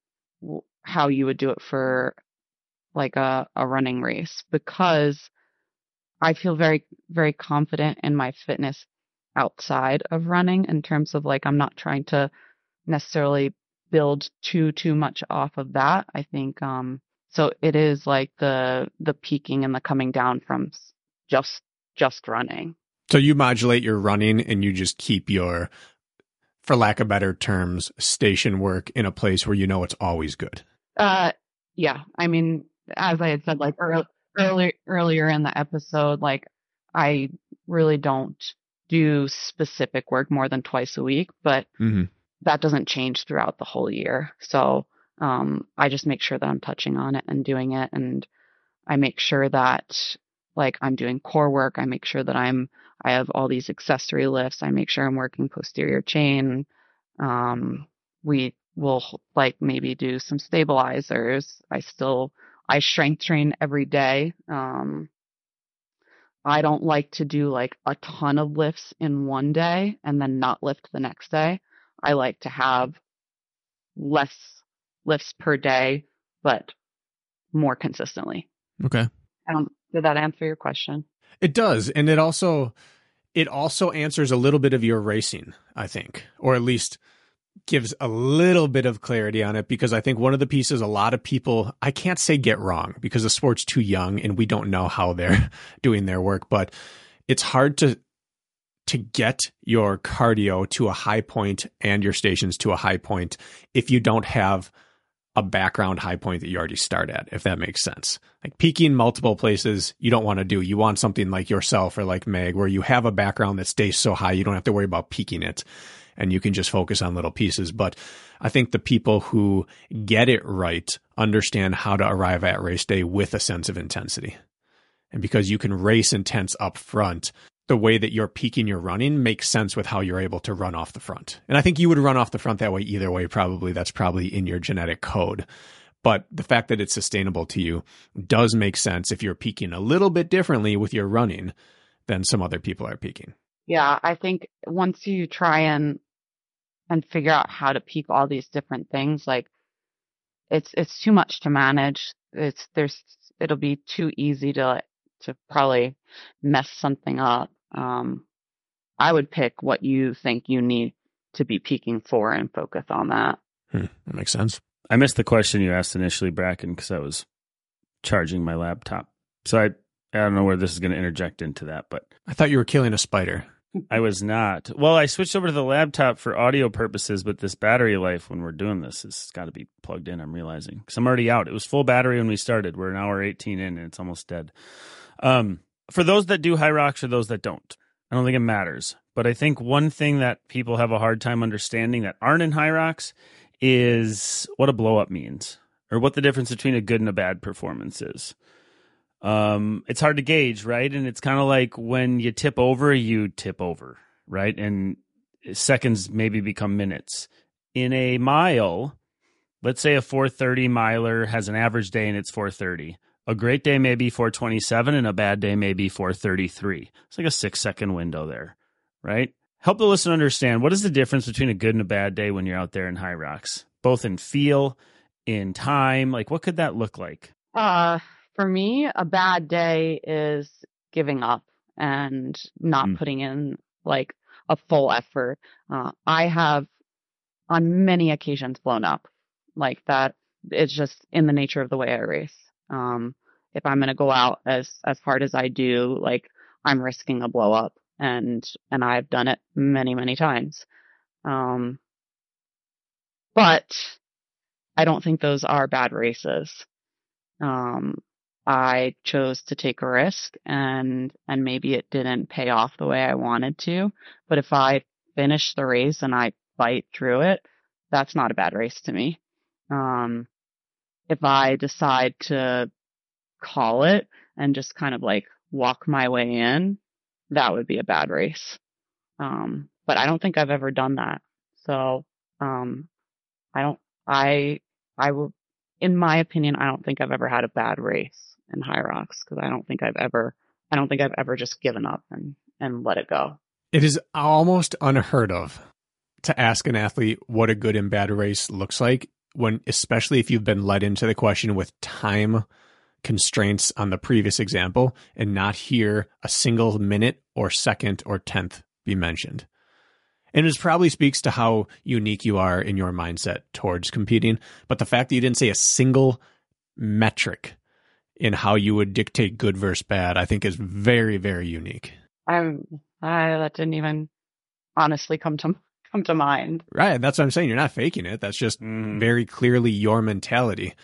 [SPEAKER 3] how you would do it for like a a running race because I feel very very confident in my fitness outside of running in terms of like I'm not trying to necessarily build too too much off of that. I think um so it is like the the peaking and the coming down from just just running.
[SPEAKER 2] So you modulate your running and you just keep your, for lack of better terms, station work in a place where you know it's always good.
[SPEAKER 3] Uh, yeah. I mean, as I had said, like early, earlier earlier in the episode, like I really don't do specific work more than twice a week, but
[SPEAKER 2] Mm-hmm.
[SPEAKER 3] that doesn't change throughout the whole year. So um, I just make sure that I'm touching on it and doing it, and I make sure that like I'm doing core work. I make sure that I'm I have all these accessory lifts. I make sure I'm working posterior chain. Um, we will like maybe do some stabilizers. I still I strength train every day. Um, I don't like to do like a ton of lifts in one day and then not lift the next day. I like to have less lifts per day, but more consistently.
[SPEAKER 2] Okay.
[SPEAKER 3] Um, did that answer your question?
[SPEAKER 2] It does, and it also it also answers a little bit of your racing, I think, or at least gives a little bit of clarity on it because I think one of the pieces a lot of people I can't say get wrong because the sport's too young and we don't know how they're doing their work, but it's hard to to get your cardio to a high point and your stations to a high point if you don't have a background high point that you already start at, if that makes sense. Like peaking multiple places, you don't want to do. You want something like yourself or like Meg, where you have a background that stays so high, you don't have to worry about peaking it and you can just focus on little pieces. But I think the people who get it right understand how to arrive at race day with a sense of intensity. And because you can race intense up front, the way that you're peaking your running makes sense with how you're able to run off the front. And I think you would run off the front that way either way, probably. That's probably in your genetic code. But the fact that it's sustainable to you does make sense if you're peaking a little bit differently with your running than some other people are peaking.
[SPEAKER 3] Yeah, I think once you try and and figure out how to peak all these different things, like it's it's too much to manage. It's there's it'll be too easy to to probably mess something up. Um, I would pick what you think you need to be peaking for and focus on that.
[SPEAKER 2] Hmm, that makes sense.
[SPEAKER 1] I missed the question you asked initially, Brakken, because I was charging my laptop. So I I don't know where this is going to interject into that, but
[SPEAKER 2] I thought you were killing a spider.
[SPEAKER 1] I was not. Well, I switched over to the laptop for audio purposes, but this battery life when we're doing this has got to be plugged in. I'm realizing because I'm already out. It was full battery when we started. We're an hour 18 in, and it's almost dead. Um, for those that do Hyrox or those that don't, I don't think it matters. But I think one thing that people have a hard time understanding that aren't in Hyrox is what a blow up means, or what the difference between a good and a bad performance is um, it's hard to gauge, right? And it's kind of like when you tip over, you tip over, right? And seconds maybe become minutes. In a mile, let's say a 430 miler has an average day and it's 430. A great day may be 427 and a bad day may be 433. It's like a six second window there, right? Help the listener understand what is the difference between a good and a bad day when you're out there in HYROX, both in feel, in time. Like, what could that look like?
[SPEAKER 3] Uh, for me, a bad day is giving up and not mm. putting in like a full effort. Uh, I have on many occasions blown up like that. It's just in the nature of the way I race. Um, if I'm going to go out as, as hard as I do, like I'm risking a blow up and, and I've done it many, many times. Um, but I don't think those are bad races. Um, I chose to take a risk and, and maybe it didn't pay off the way I wanted to. But if I finish the race and I fight through it, that's not a bad race to me. Um, if I decide to call it and just kind of like walk my way in, that would be a bad race. Um, but I don't think I've ever done that. So, um, I don't, I, I will, in my opinion, I don't think I've ever had a bad race in HYROX because I don't think I've ever I don't think I've ever just given up and and let it go.
[SPEAKER 2] It is almost unheard of to ask an athlete what a good and bad race looks like when especially if you've been led into the question with time constraints on the previous example and not hear a single minute or second or tenth be mentioned. And it probably speaks to how unique you are in your mindset towards competing. But the fact that you didn't say a single metric in how you would dictate good versus bad, I think is very, very unique.
[SPEAKER 3] I, that didn't even honestly come to, come to mind.
[SPEAKER 2] Right. That's what I'm saying. You're not faking it. That's just mm. very clearly your mentality.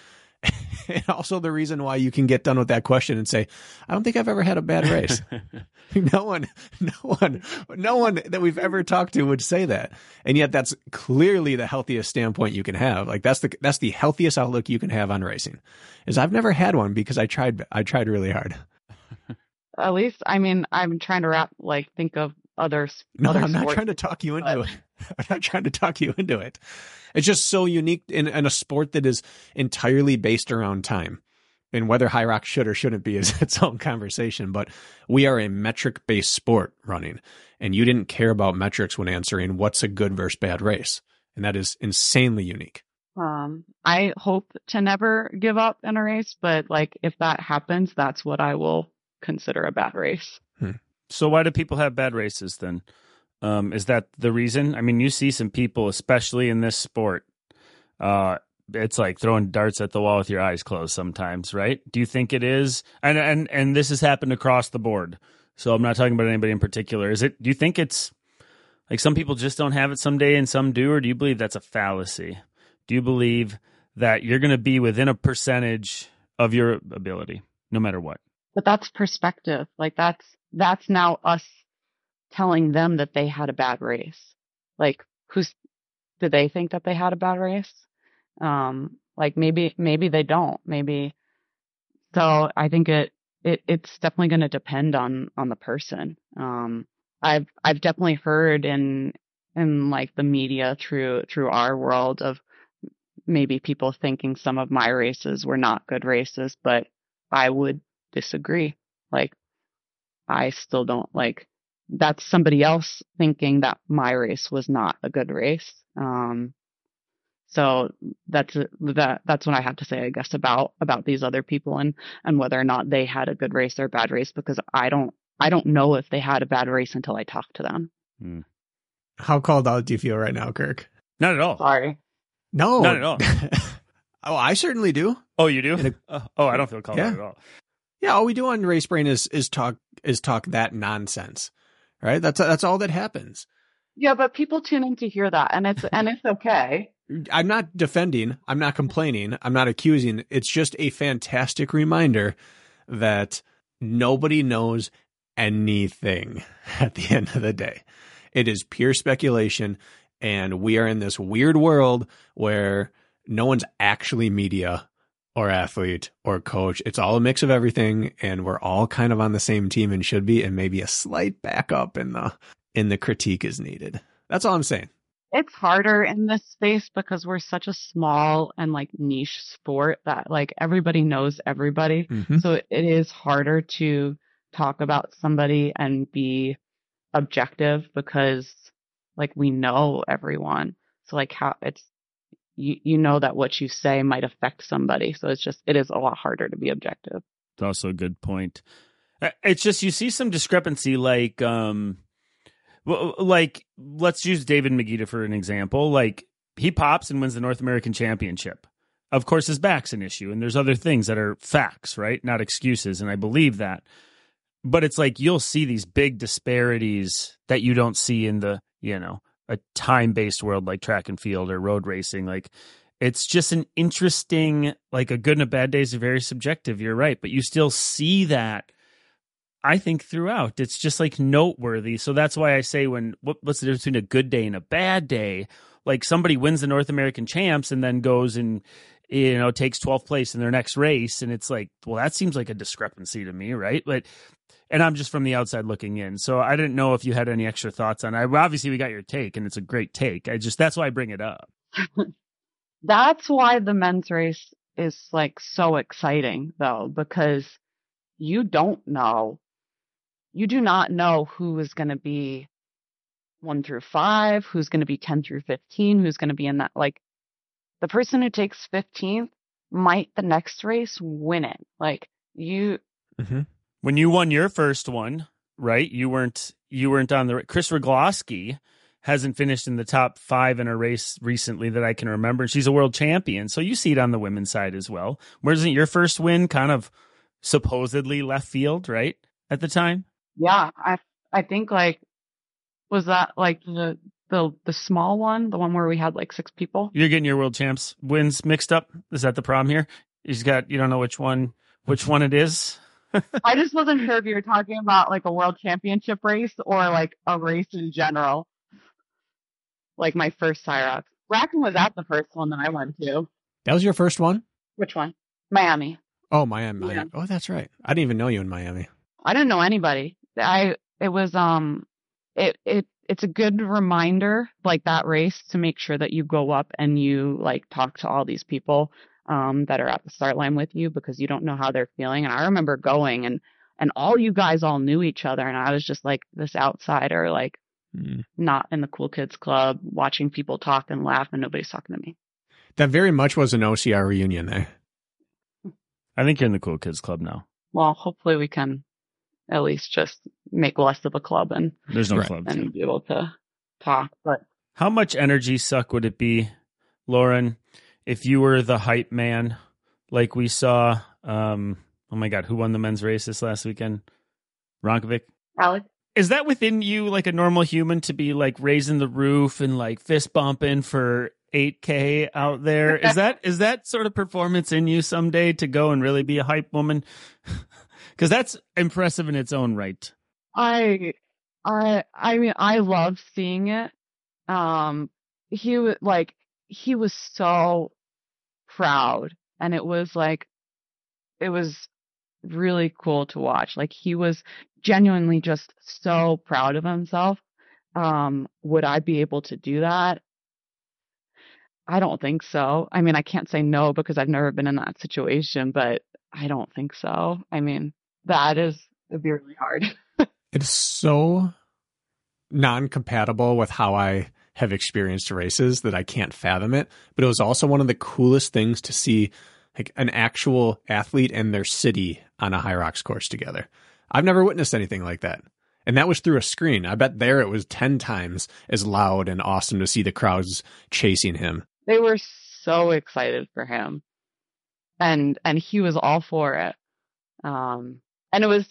[SPEAKER 2] and also the reason why you can get done with that question and say, I don't think I've ever had a bad race. no one, no one, no one that we've ever talked to would say that. And yet that's clearly the healthiest standpoint you can have. Like that's the, that's the healthiest outlook you can have on racing is I've never had one because I tried, I tried really hard.
[SPEAKER 3] At least, I mean, I'm trying to wrap, like, think of others.
[SPEAKER 2] No,
[SPEAKER 3] other
[SPEAKER 2] I'm not trying to talk you into but... it. I'm not trying to talk you into it. It's just so unique in, in a sport that is entirely based around time. And whether HYROX should or shouldn't be is its own conversation. But we are a metric based sport running. And you didn't care about metrics when answering what's a good versus bad race. And that is insanely unique.
[SPEAKER 3] Um, I hope to never give up in a race, but like if that happens, that's what I will consider a bad race.
[SPEAKER 1] Hmm. So why do people have bad races then? Um, is that the reason? I mean, you see some people, especially in this sport, uh, it's like throwing darts at the wall with your eyes closed sometimes, right? Do you think it is? And and and this has happened across the board. So I'm not talking about anybody in particular. Is it? Do you think it's like some people just don't have it someday and some do, or do you believe that's a fallacy? Do you believe that you're going to be within a percentage of your ability, no matter what?
[SPEAKER 3] But that's perspective. Like that's that's now us telling them that they had a bad race. Like, who's, do they think that they had a bad race? Um, like maybe, maybe they don't. Maybe. So I think it, it, it's definitely going to depend on, on the person. Um, I've, I've definitely heard in, in like the media through, through our world of maybe people thinking some of my races were not good races, but I would disagree. Like, I still don't like that's somebody else thinking that my race was not a good race. Um, so that's that that's what I have to say, I guess, about about these other people and and whether or not they had a good race or a bad race because I don't I don't know if they had a bad race until I talk to them. Hmm.
[SPEAKER 2] How called out do you feel right now, Kirk?
[SPEAKER 1] Not at all.
[SPEAKER 3] Sorry.
[SPEAKER 2] No,
[SPEAKER 1] not at all.
[SPEAKER 2] oh, I certainly do.
[SPEAKER 1] Oh, you do? A, uh, oh, I don't feel called yeah. out at all.
[SPEAKER 2] Yeah, all we do on Race Brain is is talk is talk that nonsense right? That's that's all that happens.
[SPEAKER 3] Yeah, but people tune in to hear that, and it's and it's okay.
[SPEAKER 2] I'm not defending. I'm not complaining. I'm not accusing. It's just a fantastic reminder that nobody knows anything at the end of the day. It is pure speculation. And we are in this weird world where no one's actually media or athlete or coach. It's all a mix of everything. And we're all kind of on the same team and should be. And maybe a slight backup in the, in the critique is needed. That's all I'm saying.
[SPEAKER 3] It's harder in this space because we're such a small and like niche sport that like everybody knows everybody.
[SPEAKER 2] Mm-hmm.
[SPEAKER 3] So it is harder to talk about somebody and be objective because like we know everyone. So like how it's you you know that what you say might affect somebody. So it's just it is a lot harder to be objective.
[SPEAKER 1] It's also a good point. It's just you see some discrepancy, like um, like let's use David Magida for an example. Like he pops and wins the North American Championship. Of course, his back's an issue, and there's other things that are facts, right? Not excuses, and I believe that. But it's like you'll see these big disparities that you don't see in the you know a time based world like track and field or road racing. Like it's just an interesting like a good and a bad day is very subjective you're right but you still see that i think throughout. It's just like noteworthy. So that's why i say when what, what's the difference between a good day and a bad day? Like somebody wins the north american champs and then goes and you know takes 12th place in their next race and it's like well that seems like a discrepancy to me right? But and i'm just from the outside looking in so i didn't know if you had any extra thoughts on it obviously we got your take and it's a great take i just that's why i bring it up
[SPEAKER 3] That's why the men's race is like so exciting though, because you don't know. You do not know who is going to be one through five, who's going to be 10 through 15, who's going to be in that. Like the person who takes 15th might the next race win it. Like you,
[SPEAKER 2] Mm-hmm.
[SPEAKER 1] When you won your first one, right? You weren't you weren't on the Chris Rogloski hasn't finished in the top five in a race recently that I can remember. She's a world champion, so you see it on the women's side as well. Where isn't your first win kind of supposedly left field, right? At the time,
[SPEAKER 3] yeah, I, I think like, was that like the, the, the small one, the one where we had like six people?
[SPEAKER 1] you're getting your world champs wins mixed up. Is that the problem here? You've got you don't know which one which one it is.
[SPEAKER 3] I just wasn't sure if you were talking about like a world championship race or like a race in general. Like my first HYROX. Brakken was at the first one that I went to.
[SPEAKER 2] That was your first one?
[SPEAKER 3] Which one? Miami.
[SPEAKER 2] Oh, Miami.
[SPEAKER 3] Yeah.
[SPEAKER 2] Oh, that's right. I didn't even know you in Miami.
[SPEAKER 3] I didn't know anybody. I it was um it it it's a good reminder like that race to make sure that you go up and you like talk to all these people um that are at the start line with you because you don't know how they're feeling. And I remember going and and all you guys all knew each other and I was just like this outsider like
[SPEAKER 2] Mm.
[SPEAKER 3] not in the cool kids club watching people talk and laugh and nobody's talking to me.
[SPEAKER 2] That very much was an OCR reunion there.
[SPEAKER 1] I think you're in the cool kids club now.
[SPEAKER 3] Well, hopefully we can at least just make less of a club and
[SPEAKER 1] There's no
[SPEAKER 2] Right.
[SPEAKER 1] club.
[SPEAKER 3] and be able to talk. But
[SPEAKER 1] How much energy suck would it be, Lauren, if you were the hype man like we saw? Um, oh my God, who won the men's race this last weekend? Rončević.
[SPEAKER 3] Alex,
[SPEAKER 1] Is that within you, like a normal human, to be like raising the roof and like fist bumping for 8K out there? Is that is that sort of performance in you someday to go and really be a hype woman? Because that's impressive in its own right.
[SPEAKER 3] I, I, I mean, I love seeing it. Um, he was like, he was so proud and it was like, it was really cool to watch. Like he was genuinely just so proud of himself. Um, would I be able to do that? I don't think so. I mean, I can't say no because I've never been in that situation, but I don't think so. I mean, that is, it'd be really hard.
[SPEAKER 2] It's so non-compatible with how I have experienced races that I can't fathom it. But it was also one of the coolest things to see like an actual athlete and their city on a HYROX course together. I've never witnessed anything like that. And that was through a screen. I bet there it was 10 times as loud and awesome to see the crowds chasing him.
[SPEAKER 3] they were so excited for him and and he was all for it um and it was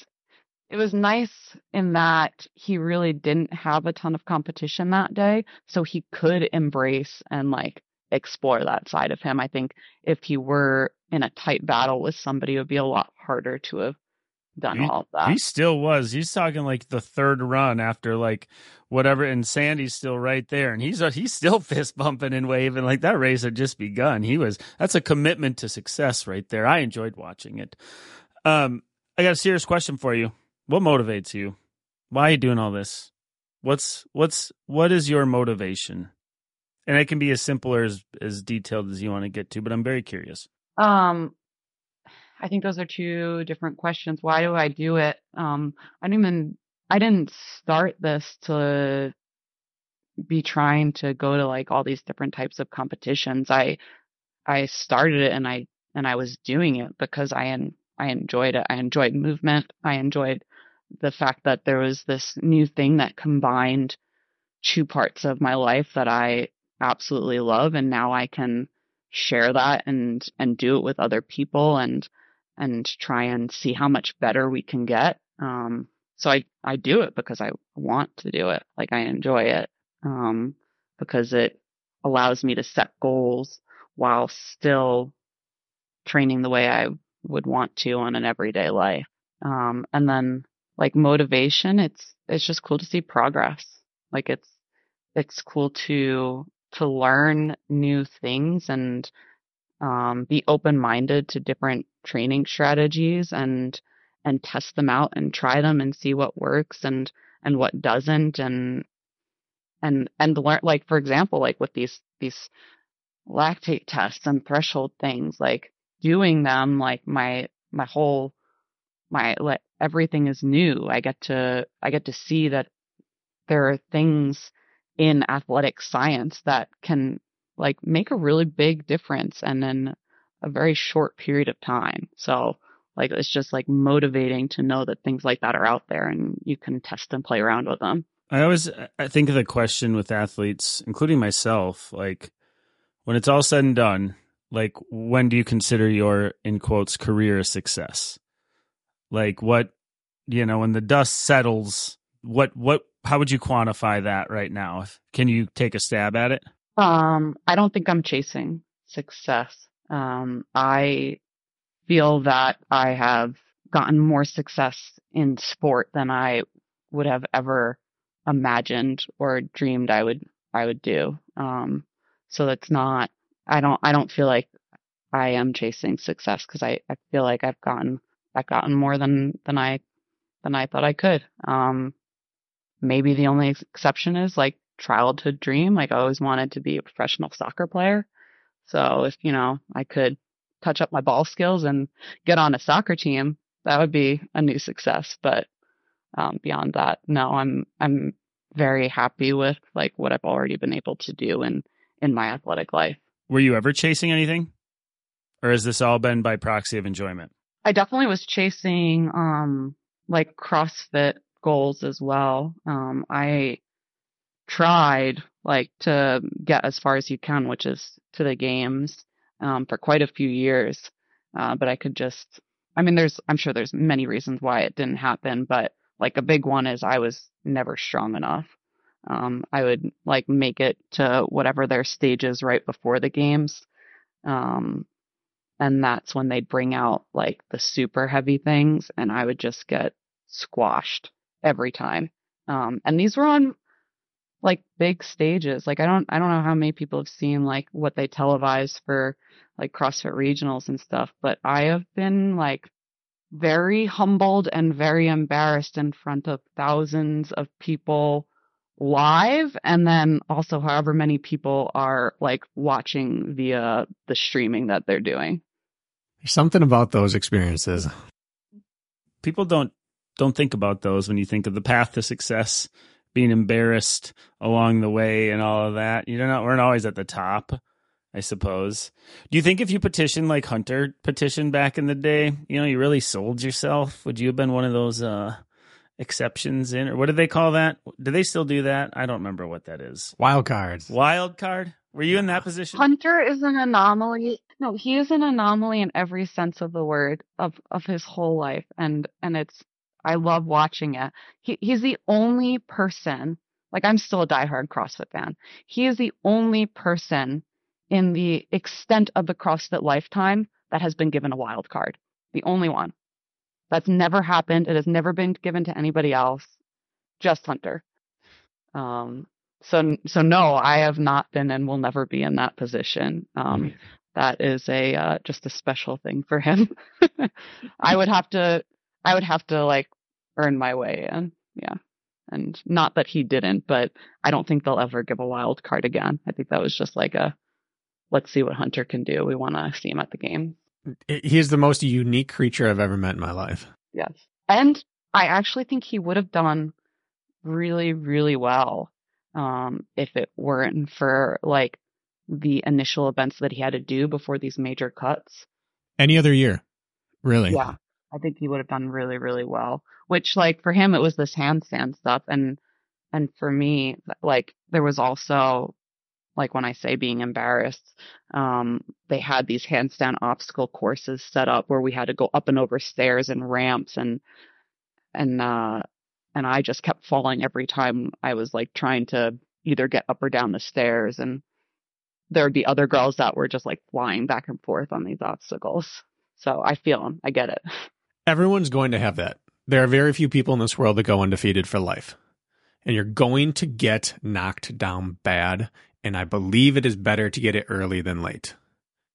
[SPEAKER 3] it was nice in that he really didn't have a ton of competition that day, so he could embrace and like explore that side of him. I think if he were in a tight battle with somebody, it would be a lot harder to have done
[SPEAKER 1] He-
[SPEAKER 3] all that.
[SPEAKER 1] He still was. He's talking like the third run after like whatever, and Sandy's still right there, and he's he's still fist bumping and waving like that race had just begun. He was that's a commitment to success right there. I enjoyed watching it. Um, I got a serious question for you. What motivates you? Why are you doing all this? What's what's what is your motivation? And it can be as simple or as as detailed as you want to get to, but I'm very curious.
[SPEAKER 3] Um, I think those are two different questions. Why do I do it? Um, I didn't even, I didn't start this to be trying to go to like all these different types of competitions. I, I started it and I, and I was doing it because I, en- I enjoyed it. I enjoyed movement. I enjoyed the fact that there was this new thing that combined two parts of my life that I absolutely love. And now I can share that and, and do it with other people and, and try and see how much better we can get. Um, so I, I do it because I want to do it. Like I enjoy it. Um, because it allows me to set goals while still training the way I would want to on an everyday life. Um, and then like motivation, it's, it's just cool to see progress. Like it's, it's cool to, to learn new things and, um, be open minded to different training strategies and, and test them out and try them and see what works and, and what doesn't and, and, and learn, like, for example, like with these, these lactate tests and threshold things, like doing them, like my, my whole, my, like, everything is new. I get to, I get to see that there are things in athletic science that can like make a really big difference and in a very short period of time. So like it's just like motivating to know that things like that are out there and you can test and play around with them.
[SPEAKER 1] I always I think of the question with athletes, including myself, like when it's all said and done, like when do you consider your in quotes career a success? Like what you know, when the dust settles, what what how would you quantify that right now? Can you take a stab at it?
[SPEAKER 3] Um, I don't think I'm chasing success. Um, I feel that I have gotten more success in sport than I would have ever imagined or dreamed I would I would do. Um, so that's not I don't I don't feel like I am chasing success because I, I feel like I've gotten I've gotten more than than I than I thought I could. Um, maybe the only exception is like childhood dream. Like I always wanted to be a professional soccer player. So if, you know, I could touch up my ball skills and get on a soccer team, that would be a new success. But, um, beyond that, no, I'm, I'm very happy with like what I've already been able to do in, in my athletic life.
[SPEAKER 1] Were you ever chasing anything? Or has this all been by proxy of enjoyment?
[SPEAKER 3] I definitely was chasing, um, like CrossFit goals as well. Um, I tried like to get as far as you can, which is to the games, um, for quite a few years. Uh, but I could just, I mean, there's, I'm sure there's many reasons why it didn't happen, but like a big one is I was never strong enough. Um, I would like make it to whatever their stages right before the games. Um, and that's when they'd bring out like the super heavy things and I would just get squashed every time. Um, and these were on like big stages. Like I don't, I don't know how many people have seen like what they televise for like CrossFit regionals and stuff, but I have been like very humbled and very embarrassed in front of thousands of people live and then also however many people are like watching via the streaming that they're doing.
[SPEAKER 2] There's something about those experiences.
[SPEAKER 1] People don't don't think about those when you think of the path to success, being embarrassed along the way and all of that. You know, we're not always at the top, I suppose. Do you think if you petitioned like Hunter petitioned back in the day, you know, you really sold yourself? Would you have been one of those uh exceptions in or what do they call that? Do they still do that? I don't remember what that is.
[SPEAKER 2] Wild cards.
[SPEAKER 1] Wild card? Were you in that position?
[SPEAKER 3] Hunter is an anomaly. No, he is an anomaly in every sense of the word of of his whole life, and and it's I love watching it. He, he's the only person, like I'm still a diehard CrossFit fan. He is the only person in the extent of the CrossFit lifetime that has been given a wild card. The only one. That's never happened. It has never been given to anybody else. Just Hunter. Um, so, so no, I have not been and will never be in that position. Um, that is a, uh, just a special thing for him. I would have to, I would have to like earn my way in. Yeah. And not that he didn't, but I don't think they'll ever give a wild card again. I think that was just like a, let's see what Hunter can do. We want to see him at the game.
[SPEAKER 2] He's the most unique creature I've ever met in my life.
[SPEAKER 3] Yes. And I actually think he would have done really, really well um, if it weren't for like the initial events that he had to do before these major cuts.
[SPEAKER 2] Any other year, really?
[SPEAKER 3] Yeah. I think he would have done really, really well. Which, like, for him, it was this handstand stuff, and and for me, like, there was also, like, when I say being embarrassed, um, they had these handstand obstacle courses set up where we had to go up and over stairs and ramps, and and uh, and I just kept falling every time I was like trying to either get up or down the stairs, and there would be other girls that were just like flying back and forth on these obstacles. So I feel them. I get it.
[SPEAKER 2] Everyone's going to have that. There are very few people in this world that go undefeated for life. And you're going to get knocked down bad. And I believe it is better to get it early than late.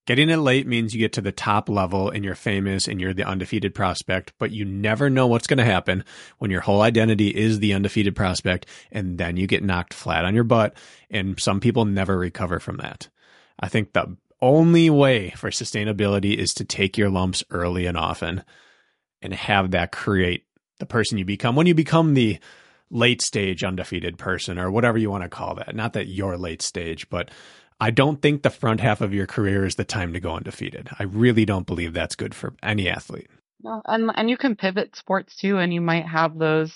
[SPEAKER 2] Getting it late means you get to the top level and you're famous and you're the undefeated prospect, but you never know what's going to happen when your whole identity is the undefeated prospect and then you get knocked flat on your butt. And some people never recover from that. I think the only way for sustainability is to take your lumps early and often and have that create the person you become when you become the late stage undefeated person or whatever you want to call that. Not that you're late stage, but I don't think the front half of your career is the time to go undefeated. I really don't believe that's good for any athlete.
[SPEAKER 3] No, and and you can pivot sports too, and you might have those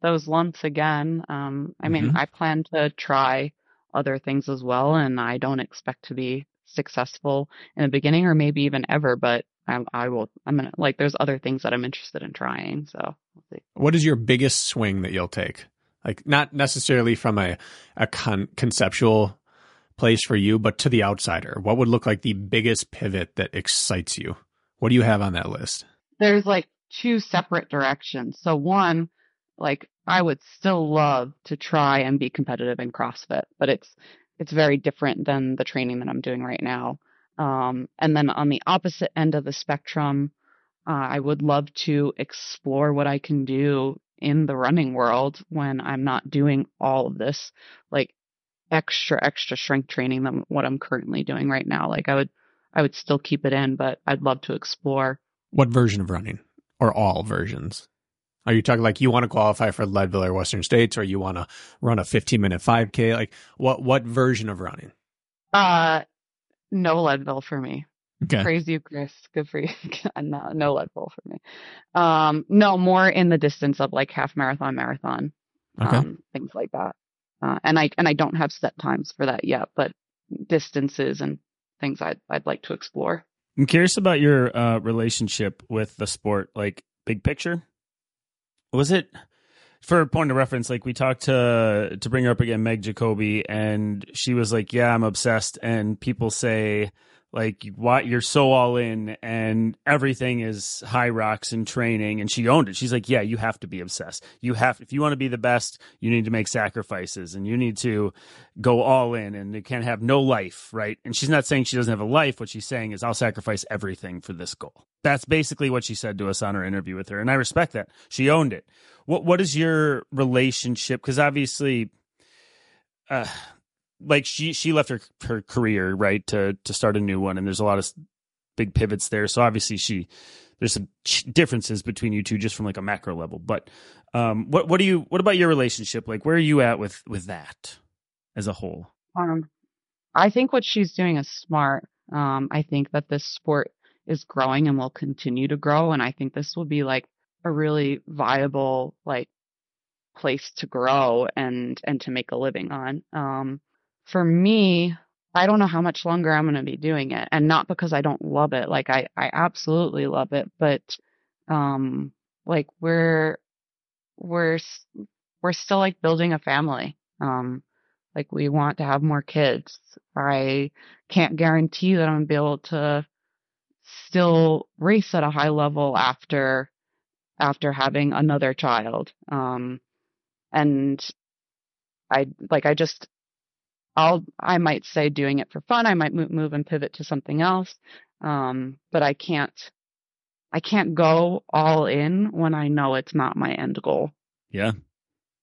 [SPEAKER 3] those lumps again. Um, I mean,
[SPEAKER 2] Mhm.
[SPEAKER 3] I plan to try other things as well, and I don't expect to be successful in the beginning or maybe even ever, but I, I will. I'm gonna like. There's other things that I'm interested in trying, so we'll see.
[SPEAKER 2] What is your biggest swing that you'll take? Like not necessarily from a a con- conceptual place for you, but to the outsider. What would look like the biggest pivot that excites you? What do you have on that list?
[SPEAKER 3] there's like two separate directions. So one, like I would still love to try and be competitive in CrossFit, but it's it's very different than the training that I'm doing right now. Um, and then on the opposite end of the spectrum, uh, I would love to explore what I can do in the running world when I'm not doing all of this like extra extra strength training than what I'm currently doing right now. Like I would I would still keep it in, but I'd love to explore
[SPEAKER 2] What version of running or all versions? Are you talking like you want to qualify for Leadville or Western States or you want to run a 15 minute 5K? Like what, what version of running?
[SPEAKER 3] Uh, no Leadville for me.
[SPEAKER 2] Okay.
[SPEAKER 3] Praise you, Chris. Good for you. no, no Leadville for me. Um, no, more in the distance of like half marathon, marathon,
[SPEAKER 2] Okay.
[SPEAKER 3] um, things like that. Uh, and I and I don't have set times for that yet, but distances and things I'd I'd like to explore.
[SPEAKER 1] I'm curious about your uh, relationship with the sport, like big picture. Was it for a point of reference? Like we talked to to bring her up again, Meg Jacoby, and she was like, "Yeah, I'm obsessed." And people say like, "Why you're so all in and everything is HYROX and training?" And she owned it. She's like, "Yeah, you have to be obsessed. You have if you want to be the best, you need to make sacrifices and you need to go all in and you can't have no life, right? And she's not saying she doesn't have a life. What she's saying is, I'll sacrifice everything for this goal. That's basically what she said to us on our interview with her. And I respect that. She owned it. What What is your relationship? Because obviously, uh, like she she left her her career right to to start a new one, and there's a lot of big pivots there. So obviously, she there's some differences between you two just from like a macro level. But um, what what do you what about your relationship? Like, where are you at with with that as a whole?
[SPEAKER 3] Um, I think what she's doing is smart. Um, I think that this sport is growing and will continue to grow, and I think this will be like a really viable like place to grow and and to make a living on. Um, for me, I don't know how much longer I'm going to be doing it, and not because I don't love it. Like I I absolutely love it, but um, like we're we're we're still like building a family. Um, like we want to have more kids. I can't guarantee that I'm gonna be able to still race at a high level after after having another child. Um, and I like I just I'll I might say doing it for fun. I might move, and pivot to something else. Um, but I can't I can't go all in when I know it's not my end goal.
[SPEAKER 1] Yeah.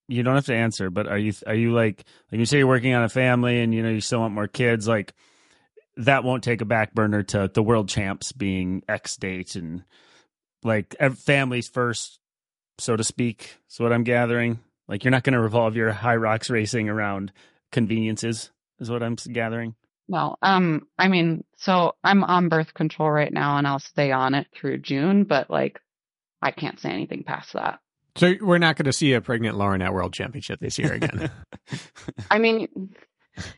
[SPEAKER 1] You don't have to answer, but are you are you like like you say you're working on a family and you know you still want more kids like that won't take a back burner to the world champs being X date and like families first, so to speak. Is what I'm gathering. Like you're not going to revolve your HYROX racing around conveniences, is what I'm gathering.
[SPEAKER 3] Well, um, I mean, so I'm on birth control right now, and I'll stay on it through June, but like, I can't say anything past that.
[SPEAKER 2] So we're not going to see a pregnant Lauren at World Championship this year again.
[SPEAKER 3] I mean,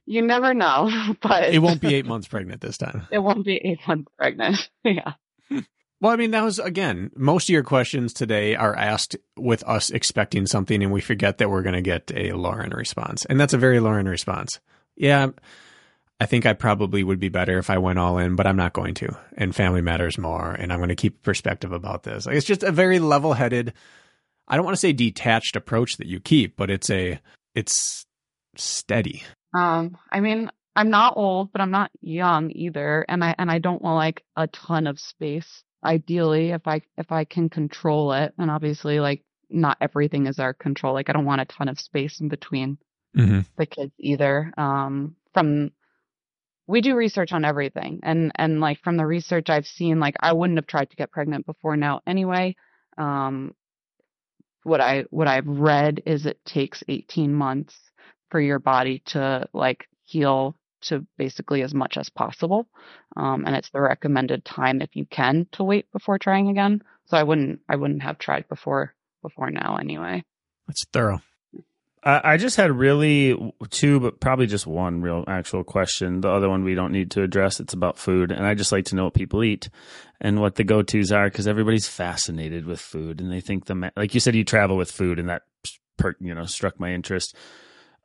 [SPEAKER 3] you never know, but
[SPEAKER 2] it won't be eight months pregnant this time.
[SPEAKER 3] It won't be eight months pregnant. yeah.
[SPEAKER 2] Well, I mean, that was again, most of your questions today are asked with us expecting something, and we forget that we're going to get a Lauren response. And that's a very Lauren response. Yeah, I think I probably would be better if I went all in, but I'm not going to. And family matters more, and I'm going to keep perspective about this. Like, it's just a very level headed, I don't want to say detached approach that you keep, but it's a, it's steady.
[SPEAKER 3] Um, I mean, I'm not old, but I'm not young either, and I and I don't want like a ton of space ideally if I if I can control it. And obviously like not everything is our control. Like I don't want a ton of space in between mm-hmm. the kids either. Um from we do research on everything and and like from the research I've seen like I wouldn't have tried to get pregnant before now anyway. Um what I what I've read is it takes 18 months for your body to like heal to basically as much as possible. Um, and it's the recommended time if you can to wait before trying again. So I wouldn't I wouldn't have tried before before now anyway.
[SPEAKER 2] That's thorough.
[SPEAKER 1] I I just had really two, but probably just one real actual question. The other one we don't need to address. It's about food, and I just like to know what people eat and what the go tos are because everybody's fascinated with food, and they think the like you said you travel with food, and that per, you know struck my interest.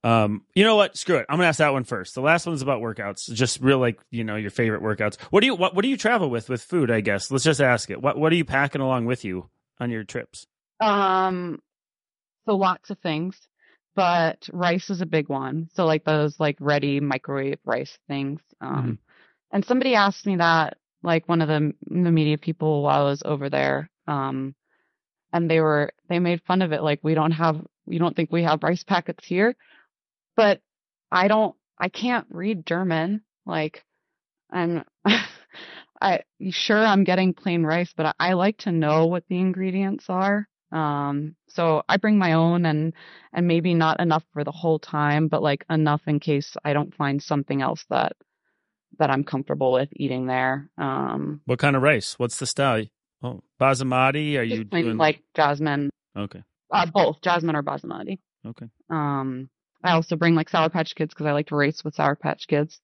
[SPEAKER 1] Um, you know what? Screw it. I'm gonna ask that one first. The last one's about workouts. Just real like you know your favorite workouts. What do you what What do you travel with with food? I guess let's just ask it. What What are you packing along with you on your trips?
[SPEAKER 3] Um, so lots of things, but rice is a big one. So like those like ready microwave rice things. Um, mm-hmm. and somebody asked me that like one of the the media people while I was over there. Um, and they were they made fun of it like we don't have you don't think we have rice packets here but I don't, I can't read German. Like, I'm, I sure I'm getting plain rice, but I, I like to know what the ingredients are. Um, so I bring my own and, and maybe not enough for the whole time, but like enough in case I don't find something else that, that I'm comfortable with eating there. Um,
[SPEAKER 1] what kind of rice? What's the style? Oh, basmati? Are you doing
[SPEAKER 3] like jasmine?
[SPEAKER 1] Okay.
[SPEAKER 3] Uh, both jasmine or basmati.
[SPEAKER 1] Okay.
[SPEAKER 3] Um, I also bring like Sour Patch Kids because I like to race with Sour Patch Kids.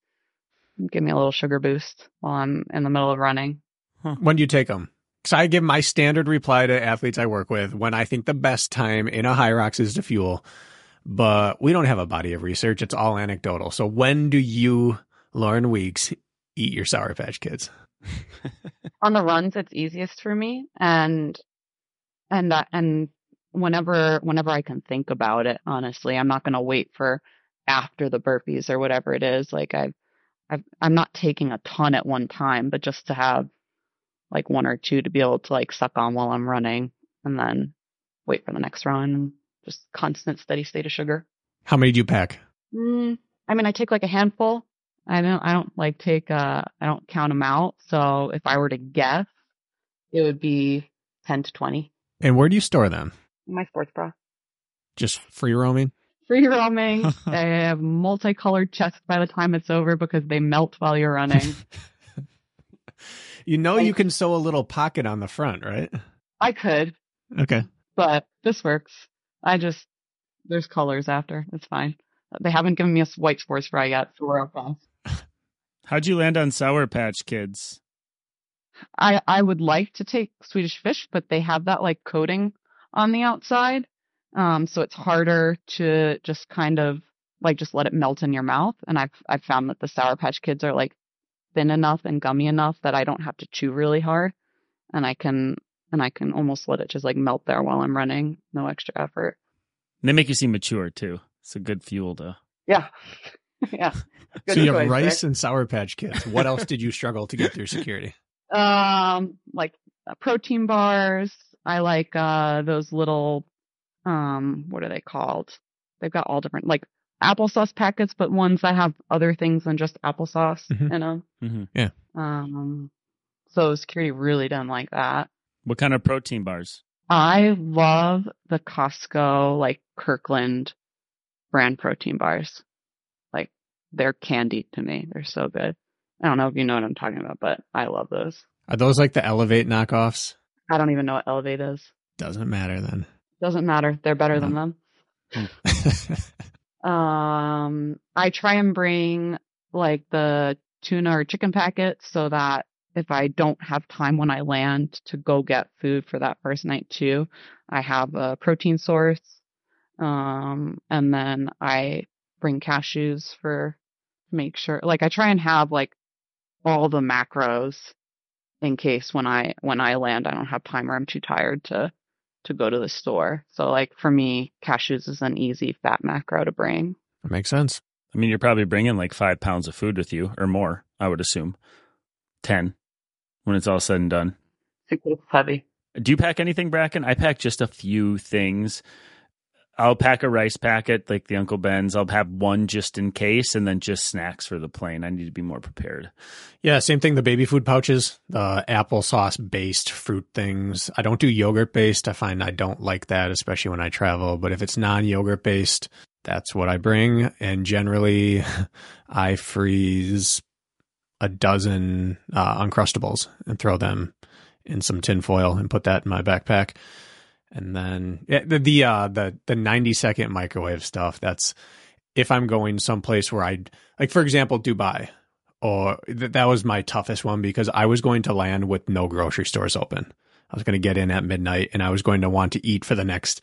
[SPEAKER 3] Give me a little sugar boost while I'm in the middle of running.
[SPEAKER 2] Huh. When do you take them? Because I give my standard reply to athletes I work with when I think the best time in a Hyrox is to fuel, but we don't have a body of research. It's all anecdotal. So when do you, Lauren Weeks, eat your Sour Patch Kids?
[SPEAKER 3] On the runs, it's easiest for me, and and uh, and whenever whenever I can think about it, honestly. I'm not going to wait for after the burpees or whatever it is. Like I've, I've I'm not taking a ton at one time, but just to have like one or two to be able to like suck on while I'm running and then wait for the next run. Just constant steady state of sugar.
[SPEAKER 2] How many do you pack?
[SPEAKER 3] Mm, I mean, I take like a handful. I don't, I don't like take, uh, I don't count them out. So if I were to guess, it would be 10 to 20.
[SPEAKER 2] And where do you store them?
[SPEAKER 3] My sports bra.
[SPEAKER 2] Just free roaming?
[SPEAKER 3] Free roaming. they have multicolored chests by the time it's over because they melt while you're running.
[SPEAKER 2] you know, you can sew a little pocket on the front, right?
[SPEAKER 3] I could.
[SPEAKER 2] Okay.
[SPEAKER 3] But this works. I just, there's colors after. It's fine. They haven't given me a white sports bra yet, so we're okay.
[SPEAKER 1] How'd you land on Sour Patch Kids?
[SPEAKER 3] I I would like to take Swedish Fish, but they have that like coating on the outside. Um, so it's harder to just kind of like just let it melt in your mouth. And I've I've found that the Sour Patch Kids are like thin enough and gummy enough that I don't have to chew really hard, and I can and I can almost let it just like melt there while I'm running, no extra effort.
[SPEAKER 1] And they make you seem mature too. It's a good fuel to.
[SPEAKER 3] Yeah, yeah. Good
[SPEAKER 2] so you have
[SPEAKER 3] choice,
[SPEAKER 2] rice and Sour Patch Kids. What else did you struggle to get through security?
[SPEAKER 3] Um, like uh, protein bars. I like uh those little um what are they called? They've got all different like applesauce packets, but ones that have other things than just applesauce
[SPEAKER 2] Mhm.
[SPEAKER 3] in them.
[SPEAKER 1] Mhm. Yeah.
[SPEAKER 3] Um, so security really didn't like that.
[SPEAKER 1] What kind of protein bars?
[SPEAKER 3] I love the Costco like Kirkland brand protein bars. Like they're candy to me. They're so good. I don't know if you know what I'm talking about, but I love those.
[SPEAKER 2] Are those like the Elevate knockoffs?
[SPEAKER 3] I don't even know what Elevate is.
[SPEAKER 2] Doesn't matter then.
[SPEAKER 3] Doesn't matter. They're better than them. Um, I try and bring like the tuna or chicken packets so that if I don't have time when I land to go get food for that first night too, I have a protein source. Um, and then I bring cashews for make sure like I try and have like all the macros in case when I when I land I don't have time or I'm too tired to to go to the store. So like for me, cashews is an easy fat macro to bring.
[SPEAKER 2] That makes sense.
[SPEAKER 1] I mean, you're probably bringing like five pounds of food with you or more. I would assume ten when it's all said and done.
[SPEAKER 3] It's heavy.
[SPEAKER 1] Do you pack anything, Brakken? I pack just a few things. I'll pack a rice packet like the Uncle Ben's. I'll have one just in case, and then just snacks for the plane. I need to be more prepared.
[SPEAKER 2] Yeah, same thing. The baby food pouches, the applesauce based fruit things. I don't do yogurt based. I find I don't like that, especially when I travel. But if it's non yogurt based, that's what I bring. And generally, I freeze a dozen uh, Uncrustables and throw them in some tinfoil and put that in my backpack. And then yeah, the the uh, the the ninety second microwave stuff. That's if I'm going someplace where I like, for example, Dubai or th- that was my toughest one because I was going to land with no grocery stores open. I was going to get in at midnight and I was going to want to eat for the next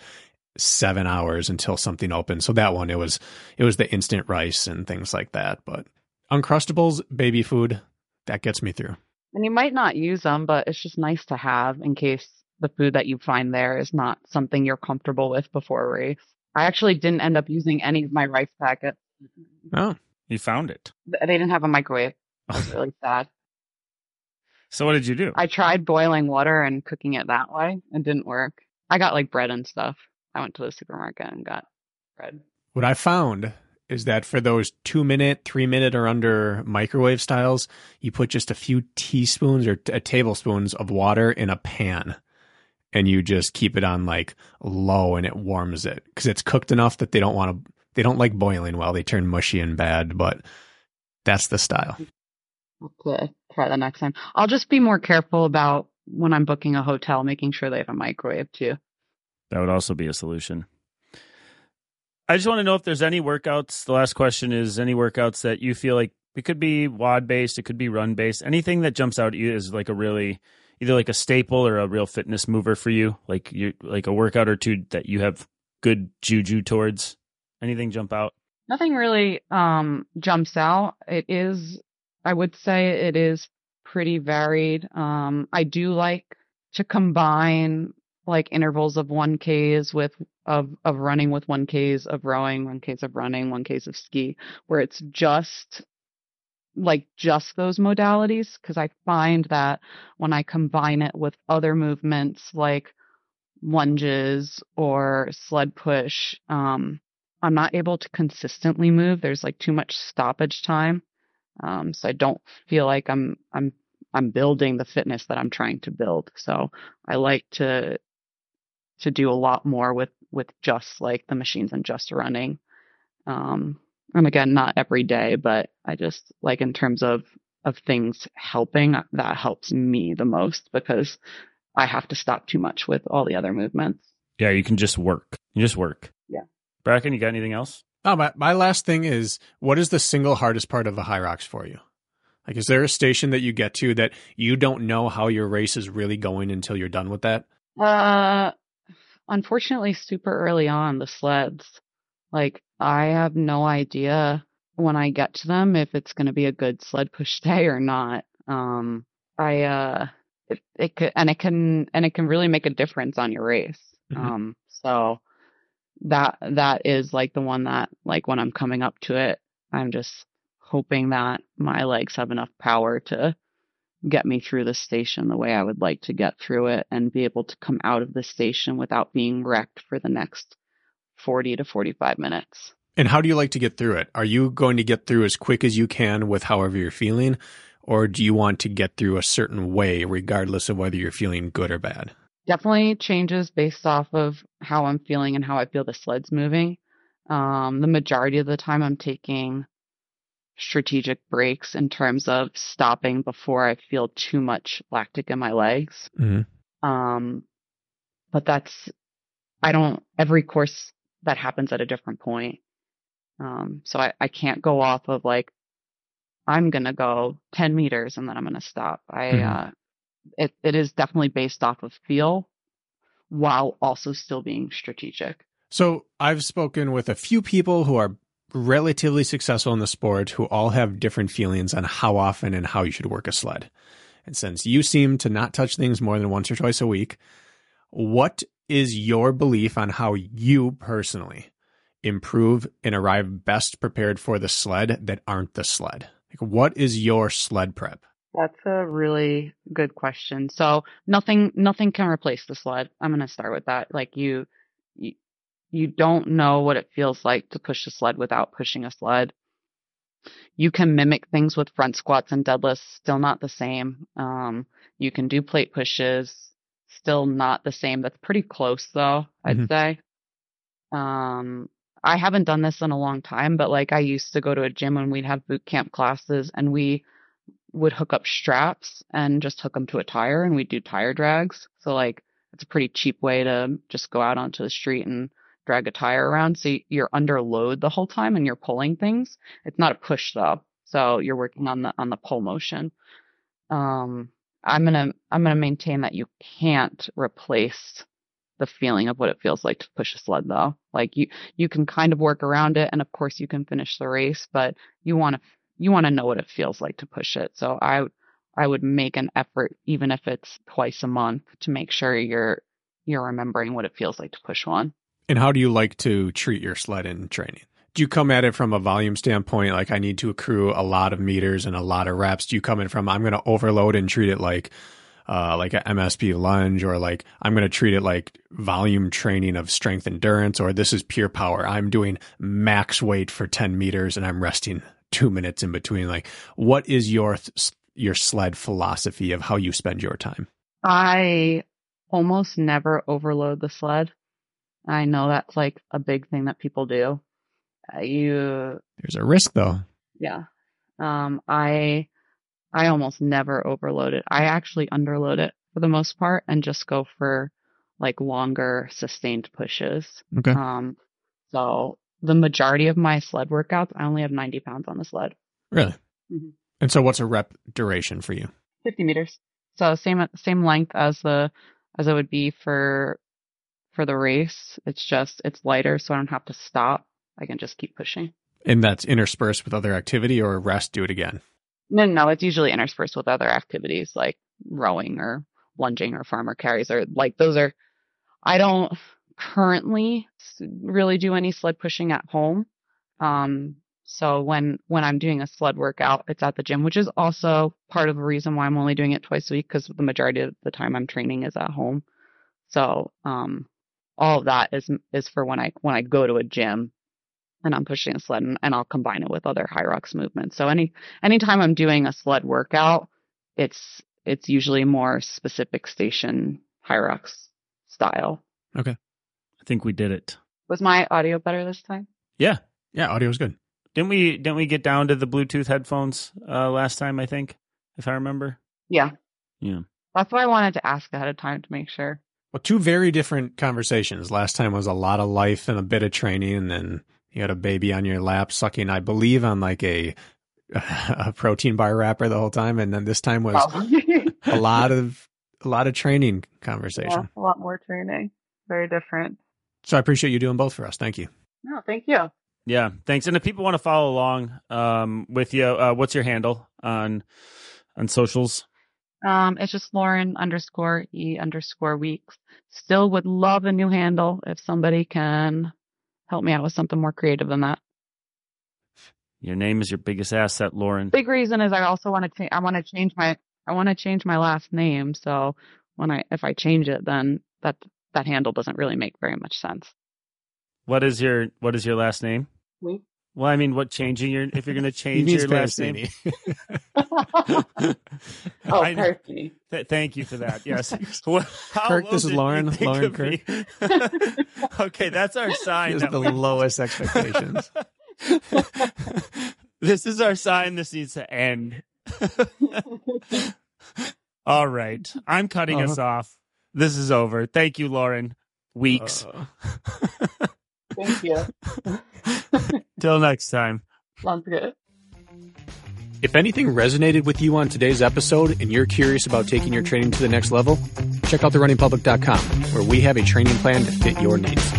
[SPEAKER 2] seven hours until something opened. So that one, it was, it was the instant rice and things like that. But Uncrustables, baby food, that gets me through.
[SPEAKER 3] And you might not use them, but it's just nice to have in case the food that you find there is not something you're comfortable with before a race. I actually didn't end up using any of my rice packets.
[SPEAKER 2] Oh,
[SPEAKER 1] You found it.
[SPEAKER 3] They didn't have a microwave. I was really sad.
[SPEAKER 1] So what did you do?
[SPEAKER 3] I tried boiling water and cooking it that way. It didn't work. I got like bread and stuff. I went to the supermarket and got bread.
[SPEAKER 2] what I found is that for those two minute, three minute or under microwave styles, you put just a few teaspoons or t- uh, tablespoons of water in a pan and you just keep it on like low and it warms it because it's cooked enough that they don't want to, they don't like boiling well. They turn mushy and bad, but that's the style.
[SPEAKER 3] Okay, try that next time. I'll just be more careful about when I'm booking a hotel, making sure they have a microwave too.
[SPEAKER 1] That would also be a solution. I just want to know if there's any workouts. The last question is any workouts that you feel like it could be wad based, it could be run based. Anything that jumps out at you is like a really either like a staple or a real fitness mover for you, like you like a workout or two that you have good juju towards. Anything jump out?
[SPEAKER 3] Nothing really um jumps out. It is I would say it is pretty varied. Um I do like to combine like intervals of 1Ks with of of running with 1Ks of rowing, 1Ks of running, 1Ks of ski where it's just like just those modalities because I find that when I combine it with other movements like lunges or sled push, um, I'm not able to consistently move. There's like too much stoppage time. Um, so I don't feel like I'm, I'm, I'm building the fitness that I'm trying to build. So I like to, to do a lot more with, with just like the machines and just running. Um, and again, not every day, but I just like in terms of, of things helping, that helps me the most because I have to stop too much with all the other movements.
[SPEAKER 1] Yeah, you can just work. You just work.
[SPEAKER 3] Yeah.
[SPEAKER 1] Brakken, you got anything else?
[SPEAKER 2] Oh, my, my last thing is what is the single hardest part of the HYROX for you? Like, is there a station that you get to that you don't know how your race is really going until you're done with that?
[SPEAKER 3] Uh, unfortunately super early on the sleds. Like I have no idea when I get to them if it's going to be a good sled push day or not. Um, I uh, it, it could and it can and it can really make a difference on your race.
[SPEAKER 2] Mhm.
[SPEAKER 3] Um, so that that is like the one that like when I'm coming up to it, I'm just hoping that my legs have enough power to get me through the station the way I would like to get through it and be able to come out of the station without being wrecked for the next 40 to 45 minutes.
[SPEAKER 2] And how do you like to get through it? Are you going to get through as quick as you can with however you're feeling? Or do you want to get through a certain way, regardless of whether you're feeling good or bad?
[SPEAKER 3] Definitely changes based off of how I'm feeling and how I feel the sled's moving. Um, the majority of the time, I'm taking strategic breaks in terms of stopping before I feel too much lactic in my legs.
[SPEAKER 2] Mm-hmm.
[SPEAKER 3] Um, but that's, I don't, every course that happens at a different point. Um, so I, I can't go off of like, I'm going to go 10 meters and then I'm going to stop. I,
[SPEAKER 2] Mhm.
[SPEAKER 3] uh, it, it is definitely based off of feel while also still being strategic.
[SPEAKER 2] So I've spoken with a few people who are relatively successful in the sport who all have different feelings on how often and how you should work a sled. And since you seem to not touch things more than once or twice a week, what is your belief on how you personally improve and arrive best prepared for the sled that aren't the sled? Like, what is your sled prep?
[SPEAKER 3] That's a really good question. So nothing, nothing can replace the sled. I'm going to start with that. Like you, you, don't know what it feels like to push a sled without pushing a sled. You can mimic things with front squats and deadlifts, still not the same. Um, you can do plate pushes, still not the same. That's pretty close though, I'd
[SPEAKER 2] Mhm.
[SPEAKER 3] say. Um, I haven't done this in a long time, but like I used to go to a gym when we'd have boot camp classes and we would hook up straps and just hook them to a tire and we'd do tire drags. So like it's a pretty cheap way to just go out onto the street and drag a tire around. So you're under load the whole time and you're pulling things. It's not a push though. So you're working on the, on the pull motion. Um, I'm to, I'm to maintain that you can't replace the feeling of what it feels like to push a sled though. Like you, you can kind of work around it and of course you can finish the race, but you want to, you want to know what it feels like to push it. So I, I would make an effort, even if it's twice a month, to make sure you're you're remembering what it feels like to push one.
[SPEAKER 2] And how do you like to treat your sled in training? Do you come at it from a volume standpoint, like I need to accrue a lot of meters and a lot of reps? Do you come in from I'm going to overload and treat it like uh, like a MSP lunge, or like I'm going to treat it like volume training of strength endurance, or this is pure power. I'm doing max weight for 10 meters and I'm resting two minutes in between. Like, what is your your sled philosophy of how you spend your time?
[SPEAKER 3] I almost never overload the sled. I know that's like a big thing that people do. Uh, you,
[SPEAKER 2] There's a risk though.
[SPEAKER 3] yeah. Um, I, I almost never overload it. I actually underload it for the most part and just go for like longer sustained pushes.
[SPEAKER 2] Okay.
[SPEAKER 3] Um, so the majority of my sled workouts, I only have 90 pounds on the sled.
[SPEAKER 2] Really?
[SPEAKER 3] Mhm.
[SPEAKER 2] And so, what's a rep duration for you?
[SPEAKER 3] 50 meters. So same same length as the as it would be for for the race. It's just it's lighter, so I don't have to stop. I can just keep pushing.
[SPEAKER 2] And that's interspersed with other activity or rest, do it again.
[SPEAKER 3] No, no, it's usually interspersed with other activities like rowing or lunging or farmer carries or like those are. I don't currently really do any sled pushing at home. Um, so when when I'm doing a sled workout, it's at the gym, which is also part of the reason why I'm only doing it twice a week because the majority of the time I'm training is at home. So um, all of that is is for when I when I go to a gym and I'm pushing a sled and, and I'll combine it with other HYROX movements. So any anytime I'm doing a sled workout, it's it's usually more specific station HYROX style. Okay.
[SPEAKER 1] I think we did it.
[SPEAKER 3] Was my audio better this time?
[SPEAKER 1] Yeah.
[SPEAKER 2] Yeah, audio was good.
[SPEAKER 1] Didn't we didn't we get down to the Bluetooth headphones uh last time, I think, if I remember?
[SPEAKER 3] Yeah.
[SPEAKER 1] Yeah.
[SPEAKER 3] That's why I wanted to ask ahead of time to make sure.
[SPEAKER 2] Well, two very different conversations. Last time was a lot of life and a bit of training, and then you had a baby on your lap sucking, I believe, on like a a protein bar wrapper the whole time, and then this time was
[SPEAKER 3] Oh.
[SPEAKER 2] a lot of a lot of training conversation.
[SPEAKER 3] yeah, a lot more training. very different.
[SPEAKER 2] So I appreciate you doing both for us. Thank you.
[SPEAKER 3] No, thank you.
[SPEAKER 1] Yeah, thanks. And if people want to follow along um, with you, uh, what's your handle on on socials?
[SPEAKER 3] Um, it's just Lauren underscore E underscore weeks. Still would love a new handle if somebody can help me out with something more creative than that.
[SPEAKER 1] Your name is your biggest asset, Lauren.
[SPEAKER 3] Big reason is I also want to change. I want to change my. I want to change my last name. So when I if I change it, then that that handle doesn't really make very much sense.
[SPEAKER 1] What is your What is your last name?
[SPEAKER 3] Weeks.
[SPEAKER 1] Well, I mean, what changing your if you're going to change
[SPEAKER 2] means
[SPEAKER 1] your last name?
[SPEAKER 3] oh,
[SPEAKER 1] I-
[SPEAKER 3] Percy.
[SPEAKER 1] Th- thank you for that. Yes. Well, how
[SPEAKER 2] Kirk,
[SPEAKER 1] low
[SPEAKER 2] this is Lauren. Lauren
[SPEAKER 1] Kirk. okay, that's our sign.
[SPEAKER 2] Is
[SPEAKER 1] that
[SPEAKER 2] the
[SPEAKER 1] we-
[SPEAKER 2] lowest expectations.
[SPEAKER 1] this is our sign. This needs to end. All right, I'm cutting us
[SPEAKER 2] Uh-huh.
[SPEAKER 1] off. This is over. Thank you, Lauren. Weeks.
[SPEAKER 2] Uh,
[SPEAKER 3] Thank you.
[SPEAKER 1] Till next time.
[SPEAKER 3] Sounds good.
[SPEAKER 2] If anything resonated with you on today's episode and you're curious about taking your training to the next level, check out therunningpublic.com where we have a training plan to fit your needs.